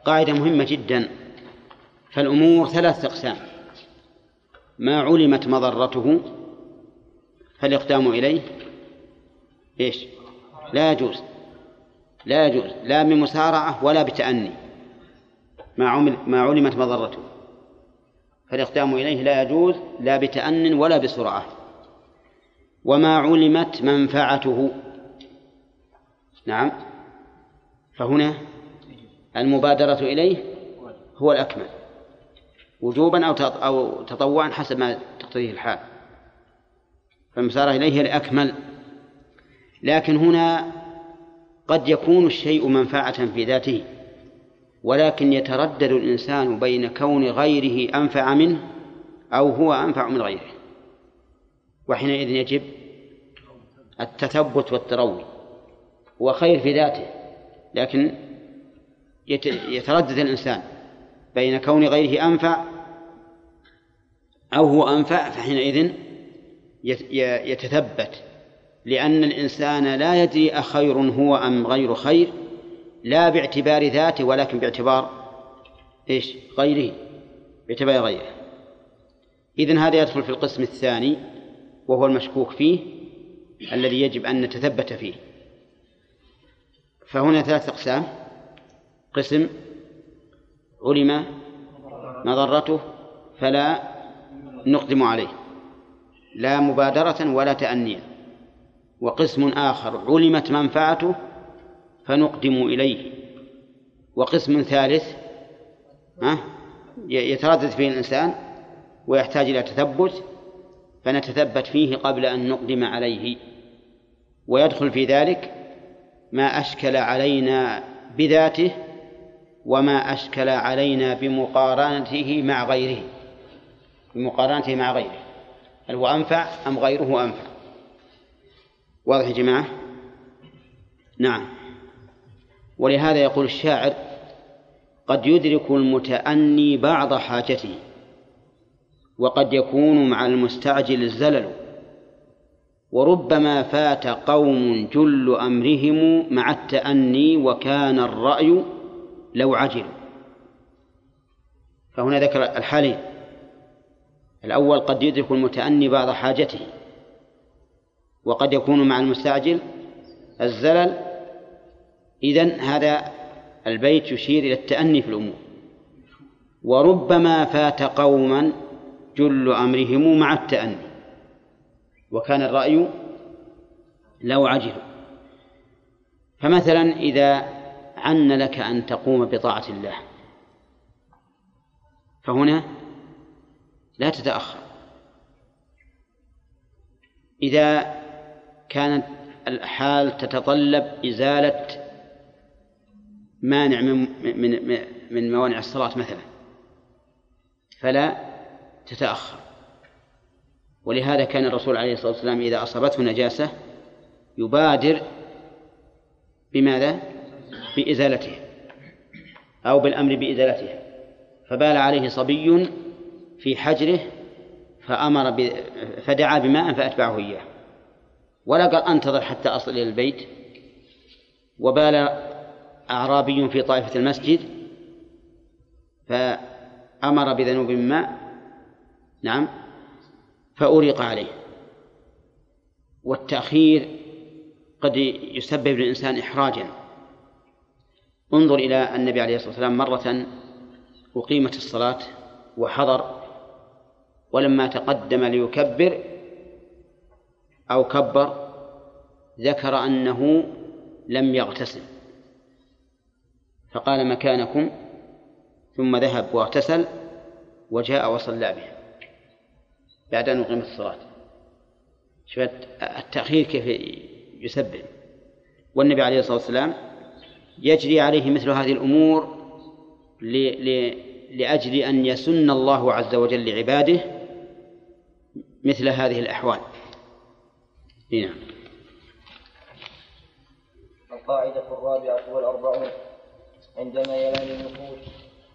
قاعدة مهمة جدا. فالأمور ثلاث أقسام. ما علمت مضرته فالإقدام إليه. إيش؟ لا يجوز. لا يجوز. لا بمسارعة ولا بتأني. ما عمل ما علمت مضرته فالإقدام إليه لا يجوز لا بتأن ولا بسرعة. وما علمت منفعته. نعم. فهنا المبادرة إليه هو الأكمل. وجوبا أو أو تطوعا حسب ما تقتضيه الحال. فالمسارة إليه الأكمل. لكن هنا قد يكون الشيء منفعة في ذاته ولكن يتردد الإنسان بين كون غيره أنفع منه أو هو أنفع من غيره. وحينئذ يجب التثبت والتروي هو خير في ذاته لكن يتردد الإنسان. بين كون غيره أنفع أو هو أنفع فحينئذ يتثبت. لأن الإنسان لا يدري أخير هو أم غير خير لا باعتبار ذاته ولكن باعتبار إيش؟ غيره باعتبار غيره. إذن هذا يدخل في القسم الثاني وهو المشكوك فيه الذي يجب أن نتثبت فيه. فهنا ثلاث أقسام. قسم علم مضرته فلا نقدم عليه. لا مبادرة ولا تأنيا وقسم آخر علمت منفعته فنقدم إليه. وقسم ثالث يتردد فيه الإنسان ويحتاج إلى تثبت فنتثبت فيه قبل أن نقدم عليه. ويدخل في ذلك ما أشكل علينا بذاته وما أشكل علينا بمقارنته مع غيره. بمقارنته مع غيره. هل هو أنفع أم غيره أنفع؟ واضح يا جماعة؟ نعم. ولهذا يقول الشاعر قد يدرك المتأني بعض حاجته وقد يكون مع المستعجل الزلل وربما فات قوم جل أمرهم مع التأني وكان الرأي لو عجلوا فهنا ذكر الحالين الأول قد يدرك المتأني بعض حاجته وقد يكون مع المستعجل الزلل. إذن هذا البيت يشير إلى التأني في الأمور. وربما فات قوما جل أمرهم مع التأني. وكان الرأي لو عجلوا فمثلا إذا عن لك أن تقوم بطاعة الله. فهنا لا تتأخر. إذا كانت الحال تتطلب إزالة مانع من من من موانع الصلاة مثلا فلا تتأخر. ولهذا كان الرسول عليه الصلاة والسلام إذا أصابته نجاسة يبادر بماذا؟ بإزالتها أو بالأمر بإزالتها فبال عليه صبي في حجره فأمر ب... فدعا بماء فأتبعه إياه. ولا قال أنتظر حتى أصل إلى البيت. وبال أعرابي في طائفة المسجد فأمر بذنوب ماء. نعم. فأريق عليه. والتأخير قد يسبب للإنسان إحراجا. انظر إلى النبي عليه الصلاة والسلام مرة أقيمت الصلاة وحضر ولما تقدم ليكبر أو كبر ذكر أنه لم يغتسل. فقال مكانكم ثم ذهب واغتسل وجاء وصلى بهم بعد أن أقيمت الصلاة. شوف التأخير كيف يسبب. والنبي عليه الصلاة والسلام يجري عليه مثل هذه الأمور. لأجل أن يسن الله عز وجل لعباده مثل هذه الأحوال. نعم القاعدة الرابعة والأربعون. عندما يلان النفوس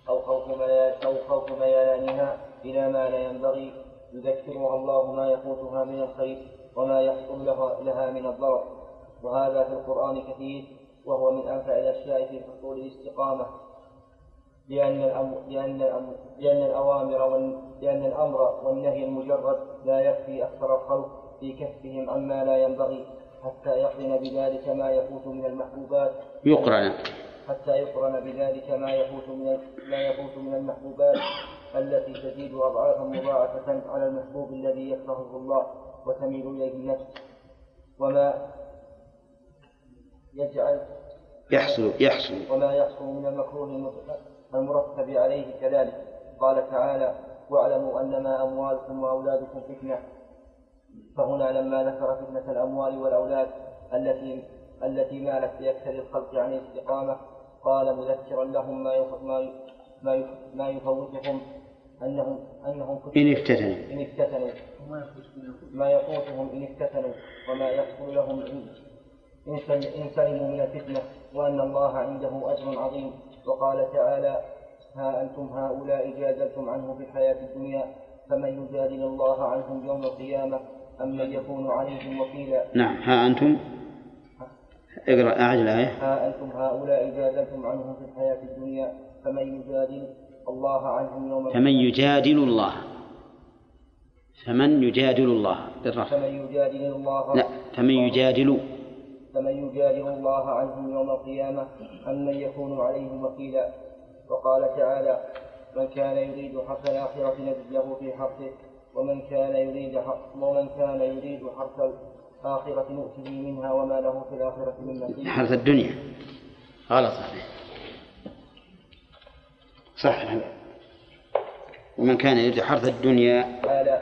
أو خوف أو خوف ميلانها إلى ما لا ينبغي يذكرها الله ما يفوتها من الخير وما يحصل لها, لها من الضرر. وهذا في القرآن كثير وهو من أنفع الأشياء في حصول الاستقامة لأن الأمر لأن الأمر لأن الأوامر لأن الأمر والنهي المجرد لا يكفي أكثر الخلق في كفهم عما لا ينبغي حتى يقرن بذلك ما يفوت من المحبوبات. يقرن. حتى يقرن بذلك ما يفوت من ما يفوت من المحبوبات التي تزيد أضعافا مضاعفة على المحبوب الذي يكرهه الله وتميل إليه النفس. وما يجعل يحصل يحصل. وما يحصل من المكروه المرتب عليه كذلك. قال تعالى واعلموا أنما أموالكم وأولادكم فتنة. فهنا لما ذكر فتنة الأموال والأولاد التي التي مالت لاكثر الخلق عن الاستقامة قال مذكرا لهم ما ما ما ما يفوتهم انهم أنهم إن افتتنوا. إن افتتنوا. ما يفوتهم إن افتتنوا وما يحصل لهم إن سلموا من الفتنة وأن الله عنده أجر عظيم. وقال تعالى ها أنتم هؤلاء جادلتم عنه في الحياة الدنيا فمن يجادل الله عنهم يوم القيامة أم من يكون عليهم وكيلا؟ نعم. ها أنتم؟ اقرأ أعد الآية. ها أنتم هؤلاء جادلتم عنه في الحياة الدنيا فمن يجادل الله عنهم يوم فمن يجادل الله. فمن يجادل الله بالرفع. فمن يجادل الله لا فمن يجادل فمن يجادل الله عنهم يوم القيامة أم من يكون عليهم وكيلا؟ وقال تعالى من كان يريد حرث الآخرة نجد له في حرثه ومن كان يريد ومن كان يريد حرث الآخرة نؤته منها وما له في الآخرة من نصيب. حرث الدنيا. غلط صحيح. صح. ومن كان يريد حرث الدنيا. قال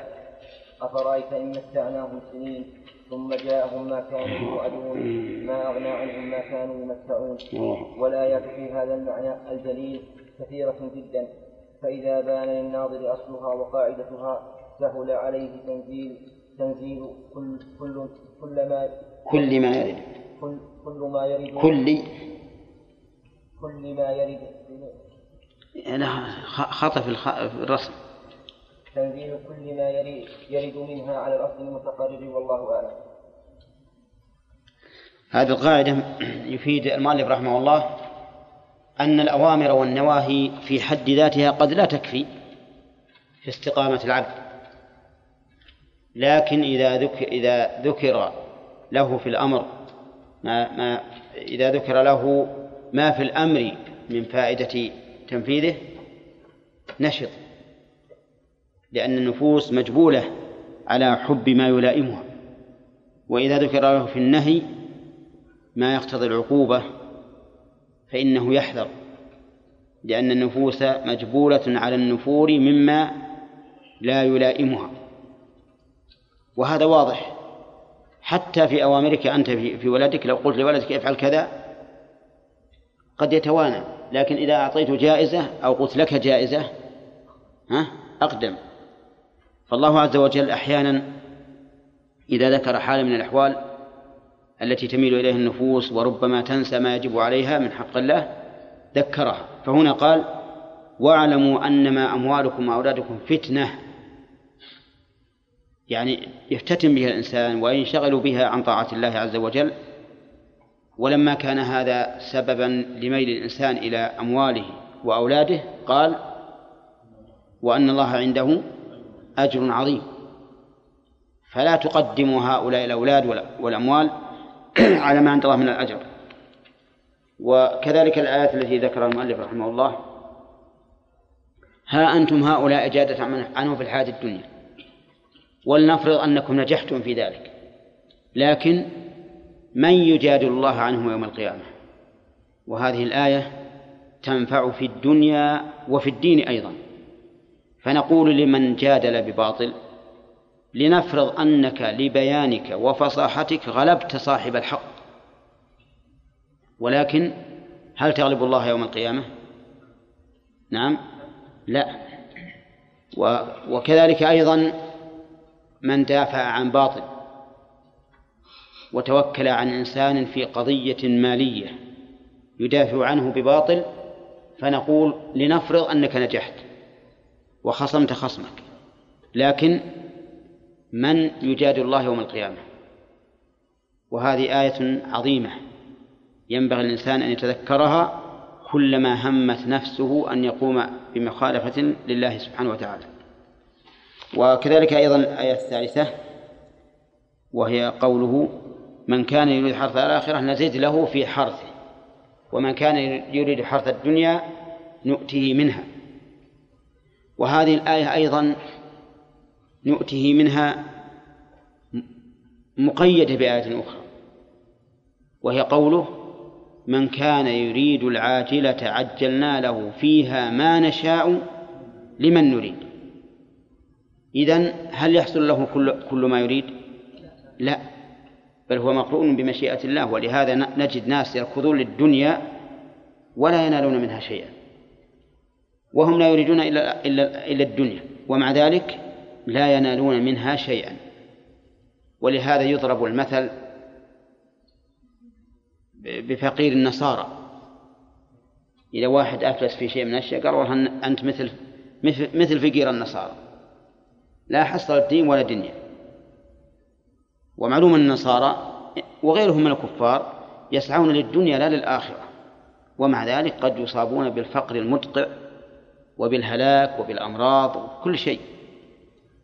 أفرأيت إن متعناهم سنين؟ ثم جاءهم ما كانوا يوعدون ما أغنى عنهم ما كانوا يمتعون. والآيات في هذا المعنى الجليل كثيرة جدا. فإذا بان للناظر أصلها وقاعدتها سهل عليه تنزيل تنزيل كل كل كل ما كل ما يرد. كل كل ما يرد. كل. كل ما يرد. لا خطأ في الرسم. تنزيل كل ما يرد منها على الأصل المتقرر والله أعلم. هذه القاعدة يفيد المؤلف رحمه الله أن الأوامر والنواهي في حد ذاتها قد لا تكفي في استقامة العبد. لكن إذا ذكر إذا ذكر له في الأمر ما ما إذا ذكر له ما في الأمر من فائدة تنفيذه نشط. لأن النفوس مجبولة على حب ما يلائمها. وإذا ذكر له في النهي ما يقتضي العقوبة فإنه يحذر لأن النفوس مجبولة على النفور مما لا يلائمها. وهذا واضح. حتى في أوامرك أنت في ولدك لو قلت لولدك افعل كذا قد يتوانى. لكن إذا أعطيته جائزة أو قلت لك جائزة ها أقدم. فالله عز وجل أحيانا إذا ذكر حالة من الأحوال التي تميل إليها النفوس وربما تنسى ما يجب عليها من حق الله ذكرها. فهنا قال واعلموا أنما أموالكم وأولادكم فتنة. يعني يفتتن بها الإنسان وينشغل بها عن طاعة الله عز وجل. ولما كان هذا سببا لميل الإنسان إلى أمواله وأولاده قال وأن الله عنده أجر عظيم. فلا تقدموا هؤلاء الأولاد والأموال على ما عند الله من الأجر. وكذلك الآيات التي ذكرها المؤلف رحمه الله. ها أنتم هؤلاء جادت عنه في الحياة الدنيا. ولنفرض أنكم نجحتم في ذلك. لكن من يجادل الله عنه يوم القيامة؟ وهذه الآية تنفع في الدنيا وفي الدين أيضا. فنقول لمن جادل بباطل لنفرض أنك لبيانك وفصاحتك غلبت صاحب الحق. ولكن هل تغلب الله يوم القيامة؟ نعم لا. وكذلك أيضا من دافع عن باطل وتوكل عن إنسان في قضية مالية يدافع عنه بباطل فنقول لنفرض أنك نجحت. وخصمت خصمك. لكن من يجادل الله يوم القيامة؟ وهذه آية عظيمة. ينبغي الإنسان أن يتذكرها كلما همت نفسه أن يقوم بمخالفة لله سبحانه وتعالى. وكذلك أيضا الآية الثالثة وهي قوله من كان يريد حرث الآخرة نزيد له في حرثه ومن كان يريد حرث الدنيا نؤته منها. وهذه الآية أيضا نؤته منها مقيدة بآية أخرى وهي قوله من كان يريد العاجلة عجلنا له فيها ما نشاء لمن نريد إذن هل يحصل له كل, كل ما يريد؟ لا بل هو مقرون بمشيئة الله ولهذا نجد ناس يركضون للدنيا ولا ينالون منها شيئا وهم لا يريدون إلا إلا إلا الدنيا ومع ذلك لا ينالون منها شيئا. ولهذا يضرب المثل بفقير النصارى. إذا واحد أفلس في شيء من الأشياء قال والله أنت مثل مثل فقير النصارى. لا حصل الدين ولا دنيا. ومعلوم أن النصارى وغيرهم من الكفار يسعون للدنيا لا للآخرة. ومع ذلك قد يصابون بالفقر المدقع وبالهلاك وبالأمراض وكل شيء.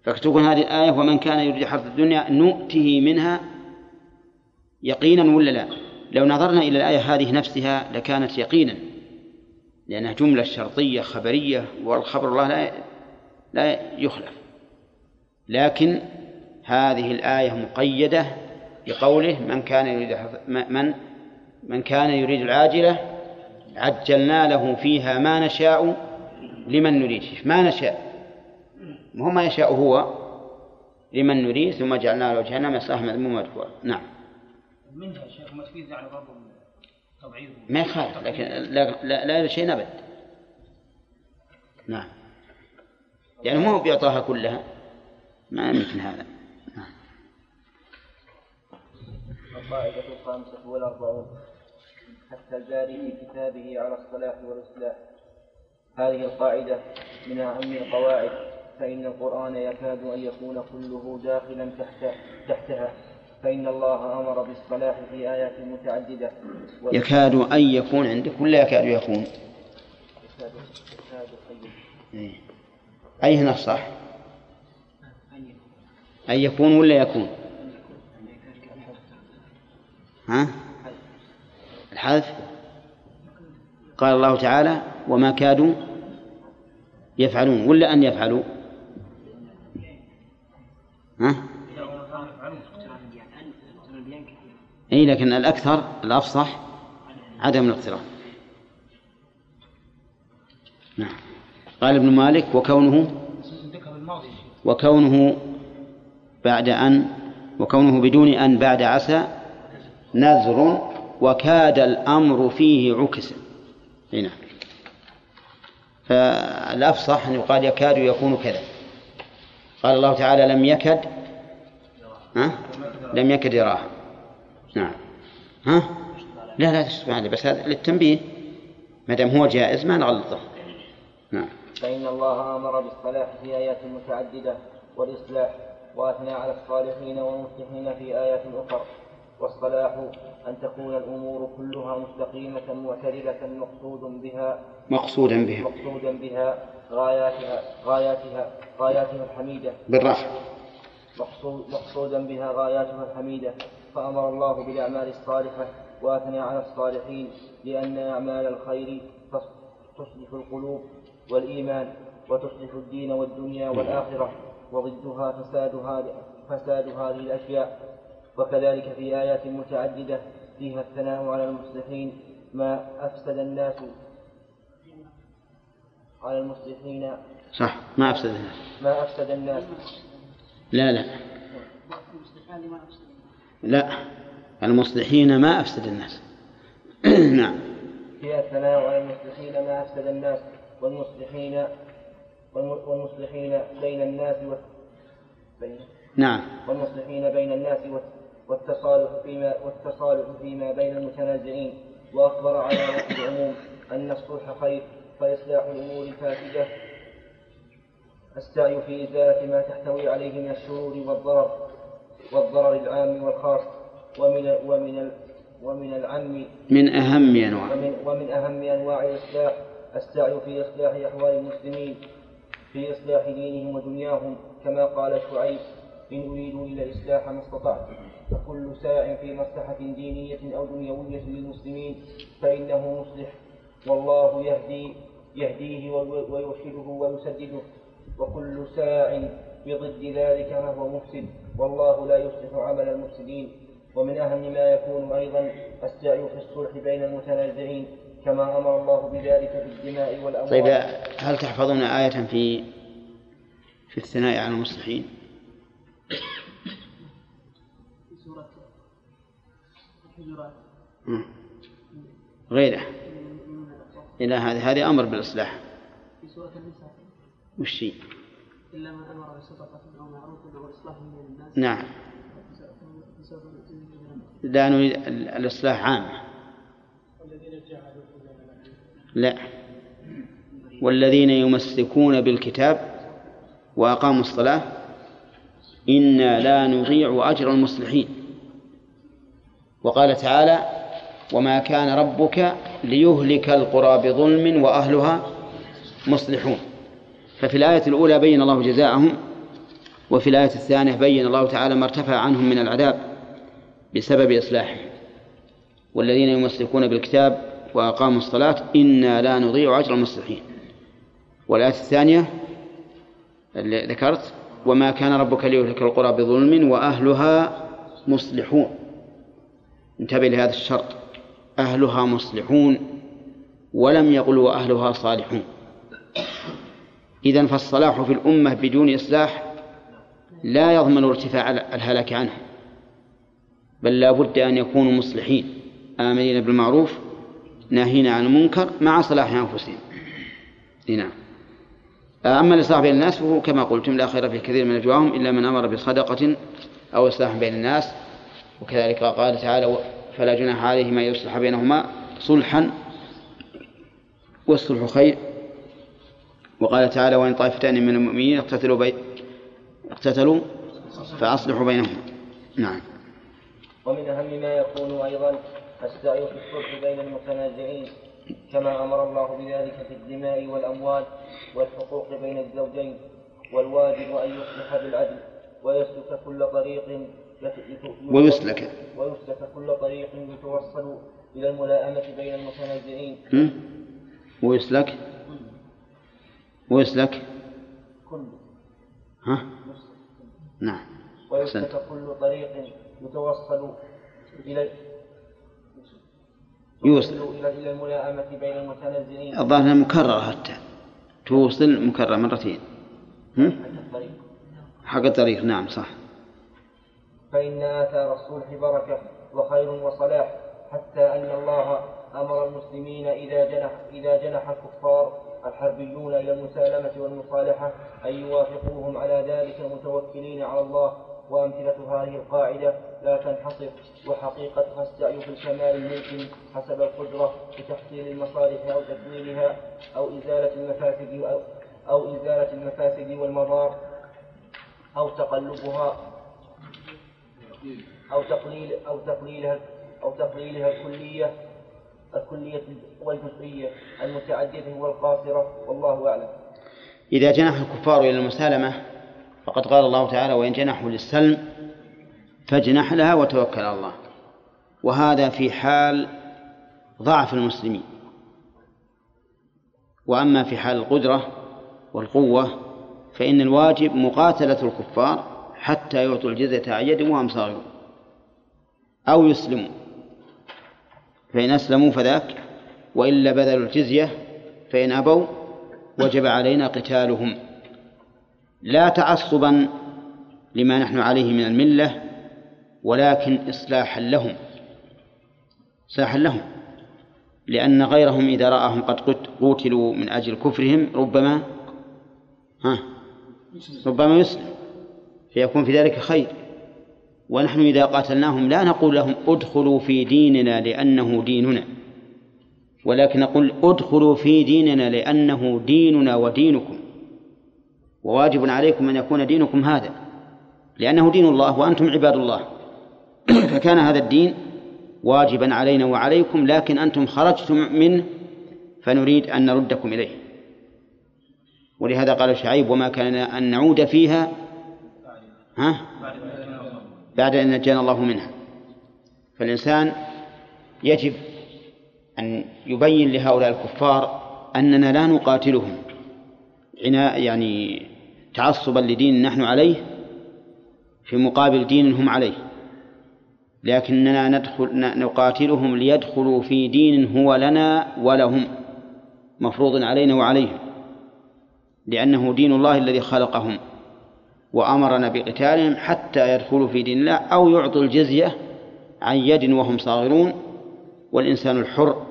فاكتبون هذه الآية ومن كان يريد حرث الدنيا نؤته منها يقينا ولا لا؟ لو نظرنا إلى الآية هذه نفسها لكانت يقينا لأنها جملة شرطية خبرية والخبر الله لا لا يخلف. لكن هذه الآية مقيدة بقوله من كان يريد من من كان يريد العاجلة عجلنا له فيها ما نشاء لمن نريد؟ ما نشاء. هو ما يشاء هو لمن نريد ثم جعلنا له جهنم يصلح مذموما مدحورا نعم. منها شيخ ما تفيد يعني ما يخالف لكن لا لا, لا شيء نبت نعم. يعني مو بيعطاها كلها. ما يمكن هذا. نعم. القاعدة الخامسة والأربعون. حتى الجاري في كتابه على الصلاح والإصلاح. هذه القاعدة من أهم القواعد فإن القرآن يكاد أن يكون كله داخلا تحت تحتها فإن الله أمر بالصلاح في آيات متعددة يكاد أن يكون عندك ولا يكاد يكون؟ يكاد إيه. أي هنا الصح؟ أن يكون ولا يكون؟ ها؟ الحذف قال الله تعالى وما كادوا يفعلون ولا أن يفعلوا؟ ها؟ أي لكن الأكثر الأفصح عدم الاقتران. نعم. قال ابن مالك وكونه وكونه بعد أن وكونه بدون أن بعد عسى نذر وكاد الأمر فيه عكسا هنا فالأفصح أن يقال يكاد يكون كذا. قال الله تعالى لم يكد ها؟ لم يكد يراه نعم. ها؟ لا لا تشتغل عليه بس هذا للتنبيه. ما دام هو جائز ما نغلطه. نعم. فإن الله أمر بالصلاح في آيات متعددة والإصلاح وأثنى على الصالحين والمصلحين في آيات أخرى. والصلاح أن تكون الأمور كلها مستقيمة معتدلة مقصود بها. مقصودا بها. مقصودا بها. غاياتها غاياتها غاياتها الحميدة. بالرفع. مقصود مقصودا بها غاياتها الحميدة. فأمر الله بالأعمال الصالحة وأثنى على الصالحين لأن أعمال الخير تصلح القلوب والإيمان وتصلح الدين والدنيا والآخرة وضدها فساد هذه فساد هذه الأشياء وكذلك في آيات متعددة فيها الثناء على المصلحين ما أفسد الناس. على المصلحين. صح ما أفسد الناس. ما أفسد الناس. لا لا. لا المصلحين ما أفسد الناس. نعم. في الثناء على المصلحين ما أفسد الناس. والمصلحين والم- والمصلحين بين الناس وال- بين نعم. والمصلحين بين الناس والتصالح فيما والتصالح فيما بين المتنازعين. وأخبر على وجه العموم أن الصلح خير فإصلاح الأمور الفاسدة السعي في إزالة ما تحتوي عليه من الشرور والضرر والضرر العام والخاص ومن ومن ومن العم. من أهم أنواع. ومن, ومن أهم أنواع الإصلاح. السعي في إصلاح أحوال المسلمين في إصلاح دينهم ودنياهم كما قال شعيب إن أريد إلا الإصلاح ما استطعت فكل ساع في مصلحة دينية أو دنيوية للمسلمين فإنه مصلح. والله يهدي يهديه وي- ويرشده ويسدده. وكل ساع بضد ذلك فهو مفسد. والله لا يصلح عمل المفسدين. ومن أهم ما يكون أيضا السعي في الصلح بين المتنازعين كما أمر الله بذلك في الدماء والأموال. طيب هل تحفظون آية في في الثناء على المصلحين؟ غيره من- من. إلى هذه هذه أمر بالإصلاح. في سورة النساء. وش هي؟ إلا من أمر بصدقة أو معروف أو إصلاح بين الناس. نعم. لا نريد ال- الإصلاح عام. لا. والذين يمسكون بالكتاب وأقاموا الصلاة إنا لا نضيع أجر المصلحين. وقال تعالى وما كان ربك ليهلك القرى بظلم وأهلها مصلحون. ففي الآية الأولى بين الله جزاءهم وفي الآية الثانية بين الله تعالى ما ارتفع عنهم من العذاب بسبب إصلاحهم. والذين يمسكون بالكتاب وأقاموا الصلاة إنا لا نضيع أجر المصلحين. والآية الثانية اللي ذكرت وما كان ربك ليهلك القرى بظلم وأهلها مصلحون. انتبه لهذا الشرط. أهلها مصلحون ولم يقل وأهلها صالحون. إذن فالصلاح في الأمة بدون إصلاح لا يضمن ارتفاع الهلاك عنه بل لا بد أن يكونوا مصلحين آمرين بالمعروف ناهين عن المنكر مع صلاح أنفسهم. نعم. أما الإصلاح بين الناس فهو كما قلتم لا خير في كثير من نجواهم إلا من أمر بصدقة أو إصلاح بين الناس. وكذلك قال تعالى فلا جناح عليهما يصلح بينهما صلحا والصلح خير. وقال تعالى وإن طائفتان من المؤمنين اقتتلوا بي... اقتتلوا فأصلحوا بينهما. نعم. ومن أهم ما يكون أيضا السعي في الصلح بين المتنازعين كما أمر الله بذلك في الدماء والأموال والحقوق بين الزوجين والواجب أن يصلح بالعدل ويسلك كل طريق ويسلك. ويسلك كل طريق يتوصل إلى الملائمة بين المتنازعين. هم؟ ويسلك. ويسلك. كل. ها؟ نعم. ويسلك. كل طريق يتوصل إلى يوصل. إلى الملائمة بين المتنازعين. الظاهر مكررة حتى. توصل مكررة مرتين. هم؟ حتى الطريق. حق الطريق. نعم صح. فإن آثار الصلح بركة وخير وصلاح حتى أن الله أمر المسلمين إذا جنح إذا جنح الكفار الحربيون إلى المسالمة والمصالحة أن يوافقوهم على ذلك متوكلين على الله وأمثلة هذه القاعدة. لا تنحصر وحقيقتها السعي في الكمال الممكن حسب القدرة لتحصيل المصالح أو تكميلها أو إزالة المفاسد أو, أو إزالة المفاسد والمضار أو تقلبها. أو تقليل أو تقليلها أو تقليلها الكلية الكلية والجزئية المتعددة والقاصرة والله أعلم. إذا جنح الكفار إلى المسالمة فقد قال الله تعالى وإن جنحوا للسلم فاجنح لها وتوكل على الله وهذا في حال ضعف المسلمين وأما في حال القدرة والقوة فإن الواجب مقاتلة الكفار حتى يعطوا الجزية عن يد وهم صاغرون. أو يسلموا. فإن أسلموا فذاك. وإلا بذلوا الجزية فإن أبوا وجب علينا قتالهم. لا تعصبا لما نحن عليه من الملة ولكن إصلاحا لهم. إصلاحا لهم. لأن غيرهم إذا رآهم قد قتلوا من أجل كفرهم ربما ها ربما يسلم. فيكون في ذلك خير. ونحن إذا قاتلناهم لا نقول لهم ادخلوا في ديننا لأنه ديننا ولكن نقول ادخلوا في ديننا لأنه ديننا ودينكم. وواجب عليكم أن يكون دينكم هذا لأنه دين الله وأنتم عباد الله. فكان هذا الدين واجبا علينا وعليكم لكن أنتم خرجتم منه فنريد أن نردكم إليه. ولهذا قال شعيب وما كان أن نعود فيها ها؟ بعد أن نجانا الله منها. فالإنسان يجب أن يبين لهؤلاء الكفار أننا لا نقاتلهم. يعني تعصبا لدين نحن عليه في مقابل دين هم عليه. لكننا ندخل نقاتلهم ليدخلوا في دين هو لنا ولهم. مفروض علينا وعليهم. لأنه دين الله الذي خلقهم. وأمرنا بقتالهم حتى يدخلوا في دين الله أو يعطوا الجزية عن يد وهم صاغرون. والإنسان الحر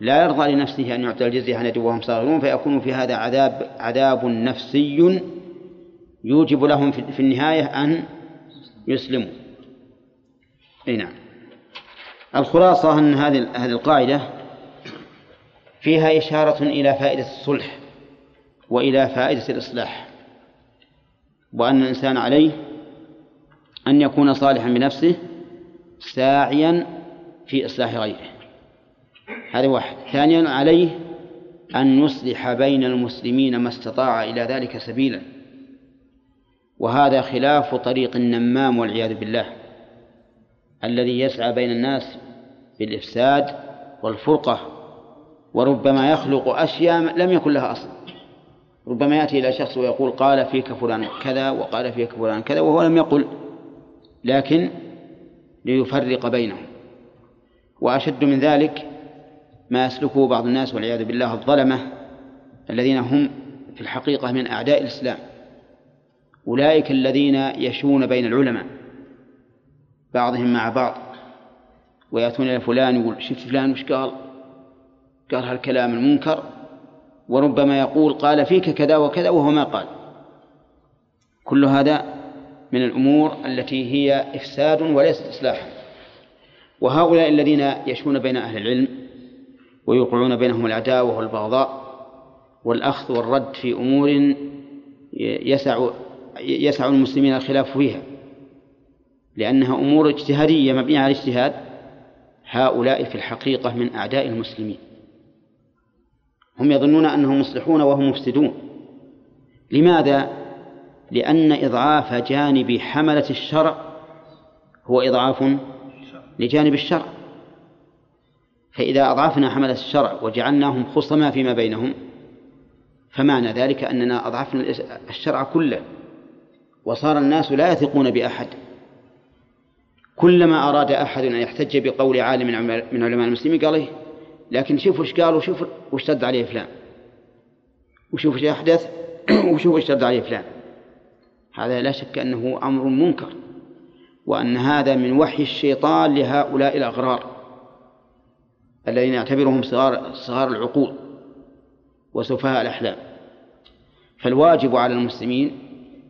لا يرضى لنفسه أن يعطي الجزية عن يد وهم صاغرون فيكون في هذا عذاب عذاب نفسي يوجب لهم في النهاية أن يسلموا. أي نعم. الخلاصة أن هذه هذه القاعدة فيها إشارة إلى فائدة الصلح وإلى فائدة الإصلاح. وأن الإنسان عليه أن يكون صالحا بنفسه ساعيا في إصلاح غيره. هذا واحد. ثانيا عليه أن يصلح بين المسلمين ما استطاع إلى ذلك سبيلا. وهذا خلاف طريق النمام والعياذ بالله الذي يسعى بين الناس بالإفساد والفرقة وربما يخلق أشياء لم يكن لها أصل. ربما يأتي إلى شخص ويقول قال فيك فلان كذا وقال فيك فلان كذا وهو لم يقل لكن ليفرق بينهم. وأشد من ذلك ما يسلكه بعض الناس والعياذ بالله الظلمة الذين هم في الحقيقة من أعداء الإسلام. أولئك الذين يشون بين العلماء بعضهم مع بعض ويأتون إلى فلان يقول شفت فلان وش قال؟ قال هالكلام المنكر وربما يقول قال فيك كذا وكذا وهو ما قال. كل هذا من الأمور التي هي إفساد وليست إصلاحا. وهؤلاء الذين يشون بين أهل العلم ويوقعون بينهم العداوة والبغضاء والأخذ والرد في أمور يسع يسع المسلمين الخلاف فيها. لأنها أمور اجتهادية مبنية على الاجتهاد هؤلاء في الحقيقة من أعداء المسلمين. هم يظنون أنهم مصلحون وهم مفسدون. لماذا؟ لأن إضعاف جانب حملة الشرع هو إضعاف لجانب الشرع. فإذا أضعفنا حملة الشرع وجعلناهم خصما فيما بينهم فمعنى ذلك أننا أضعفنا الشرع كله. وصار الناس لا يثقون بأحد. كلما أراد أحد أن يحتج بقول عالم من علماء المسلمين قال إيه؟ لكن شوف وش قال وشوف وش رد عليه فلان. وشوف وش أحدث وشوف وش رد عليه فلان. هذا لا شك أنه أمر منكر وأن هذا من وحي الشيطان لهؤلاء الأغرار الذين يعتبرهم صغار صغار العقول وسفهاء الأحلام. فالواجب على المسلمين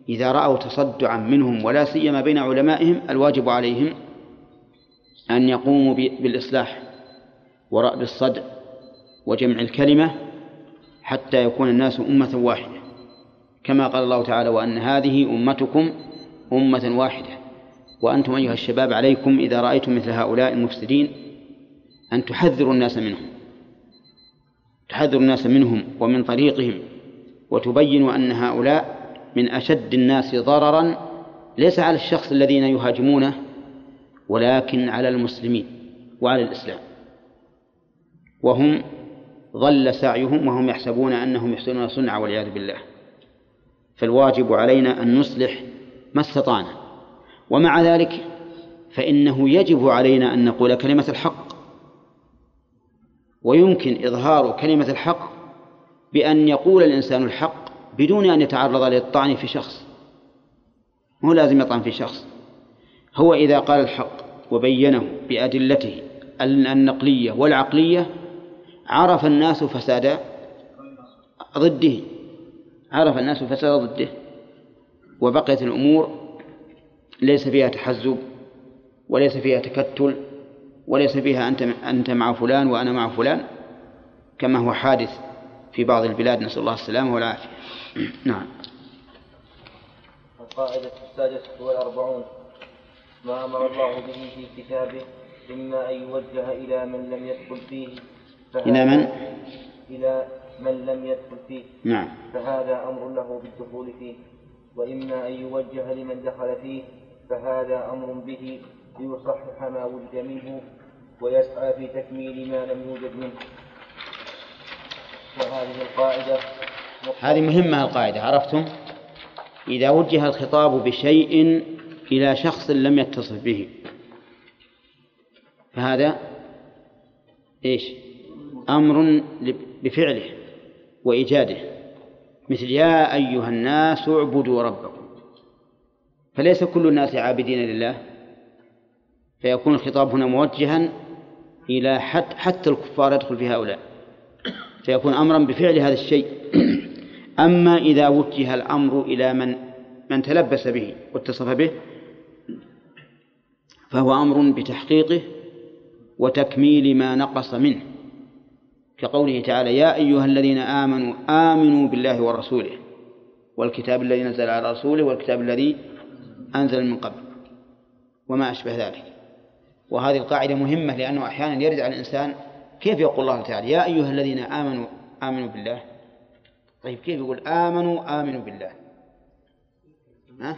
إذا رأوا تصدعا منهم ولا سيما بين علمائهم الواجب عليهم أن يقوموا بالإصلاح. ورأب الصدع وجمع الكلمة حتى يكون الناس أمة واحدة. كما قال الله تعالى وأن هذه أمتكم أمة واحدة. وأنتم أيها الشباب عليكم إذا رأيتم مثل هؤلاء المفسدين أن تحذروا الناس منهم. تحذروا الناس منهم ومن طريقهم وتبينوا أن هؤلاء من أشد الناس ضررا ليس على الشخص الذين يهاجمونه ولكن على المسلمين وعلى الإسلام. وهم ضل سعيهم وهم يحسبون أنهم يحسنون صنعا والعياذ بالله. فالواجب علينا أن نصلح ما استطعنا. ومع ذلك فإنه يجب علينا أن نقول كلمة الحق. ويمكن إظهار كلمة الحق بأن يقول الإنسان الحق بدون أن يتعرض للطعن في شخص. مو لازم يطعن في شخص. هو إذا قال الحق وبينه بأدلته النقلية والعقلية عرف الناس فساد ضده. عرف الناس فساد ضده. وبقيت الأمور ليس فيها تحزب وليس فيها تكتل وليس فيها أنت أنت مع فلان وأنا مع فلان كما هو حادث في بعض البلاد. نسأل الله السلامة والعافية. نعم. القاعدة السادسة والأربعون. ما أمر الله به في كتابه إما أن يوجه إلى من لم يدخل فيه إلى من؟ إلى من لم يدخل فيه. نعم. فهذا أمر له بالدخول فيه. وإما أن يوجه لمن دخل فيه فهذا أمر به ليصحح ما وجد منه ويسعى في تكميل ما لم يوجد منه. وهذه القاعدة هذه مهمة القاعدة عرفتم؟ إذا وجه الخطاب بشيء إلى شخص لم يتصف به فهذا إيش؟ أمر بفعله وإيجاده. مثل يا أيها الناس اعبدوا ربكم. فليس كل الناس عابدين لله؟ فيكون الخطاب هنا موجها إلى حتى, حتى الكفار يدخل في هؤلاء. فيكون أمرا بفعل هذا الشيء. أما إذا وجه الأمر إلى من من تلبس به واتصف به فهو أمر بتحقيقه وتكميل ما نقص منه. كقوله تعالى يا أيها الذين آمنوا آمنوا بالله ورسوله والكتاب الذي نزل على رسوله والكتاب الذي أنزل من قبل وما أشبه ذلك. وهذه القاعدة مهمة لأنه أحيانا يرد على الإنسان كيف يقول الله تعالى يا أيها الذين آمنوا آمنوا بالله. طيب كيف يقول آمنوا آمنوا بالله؟ ها؟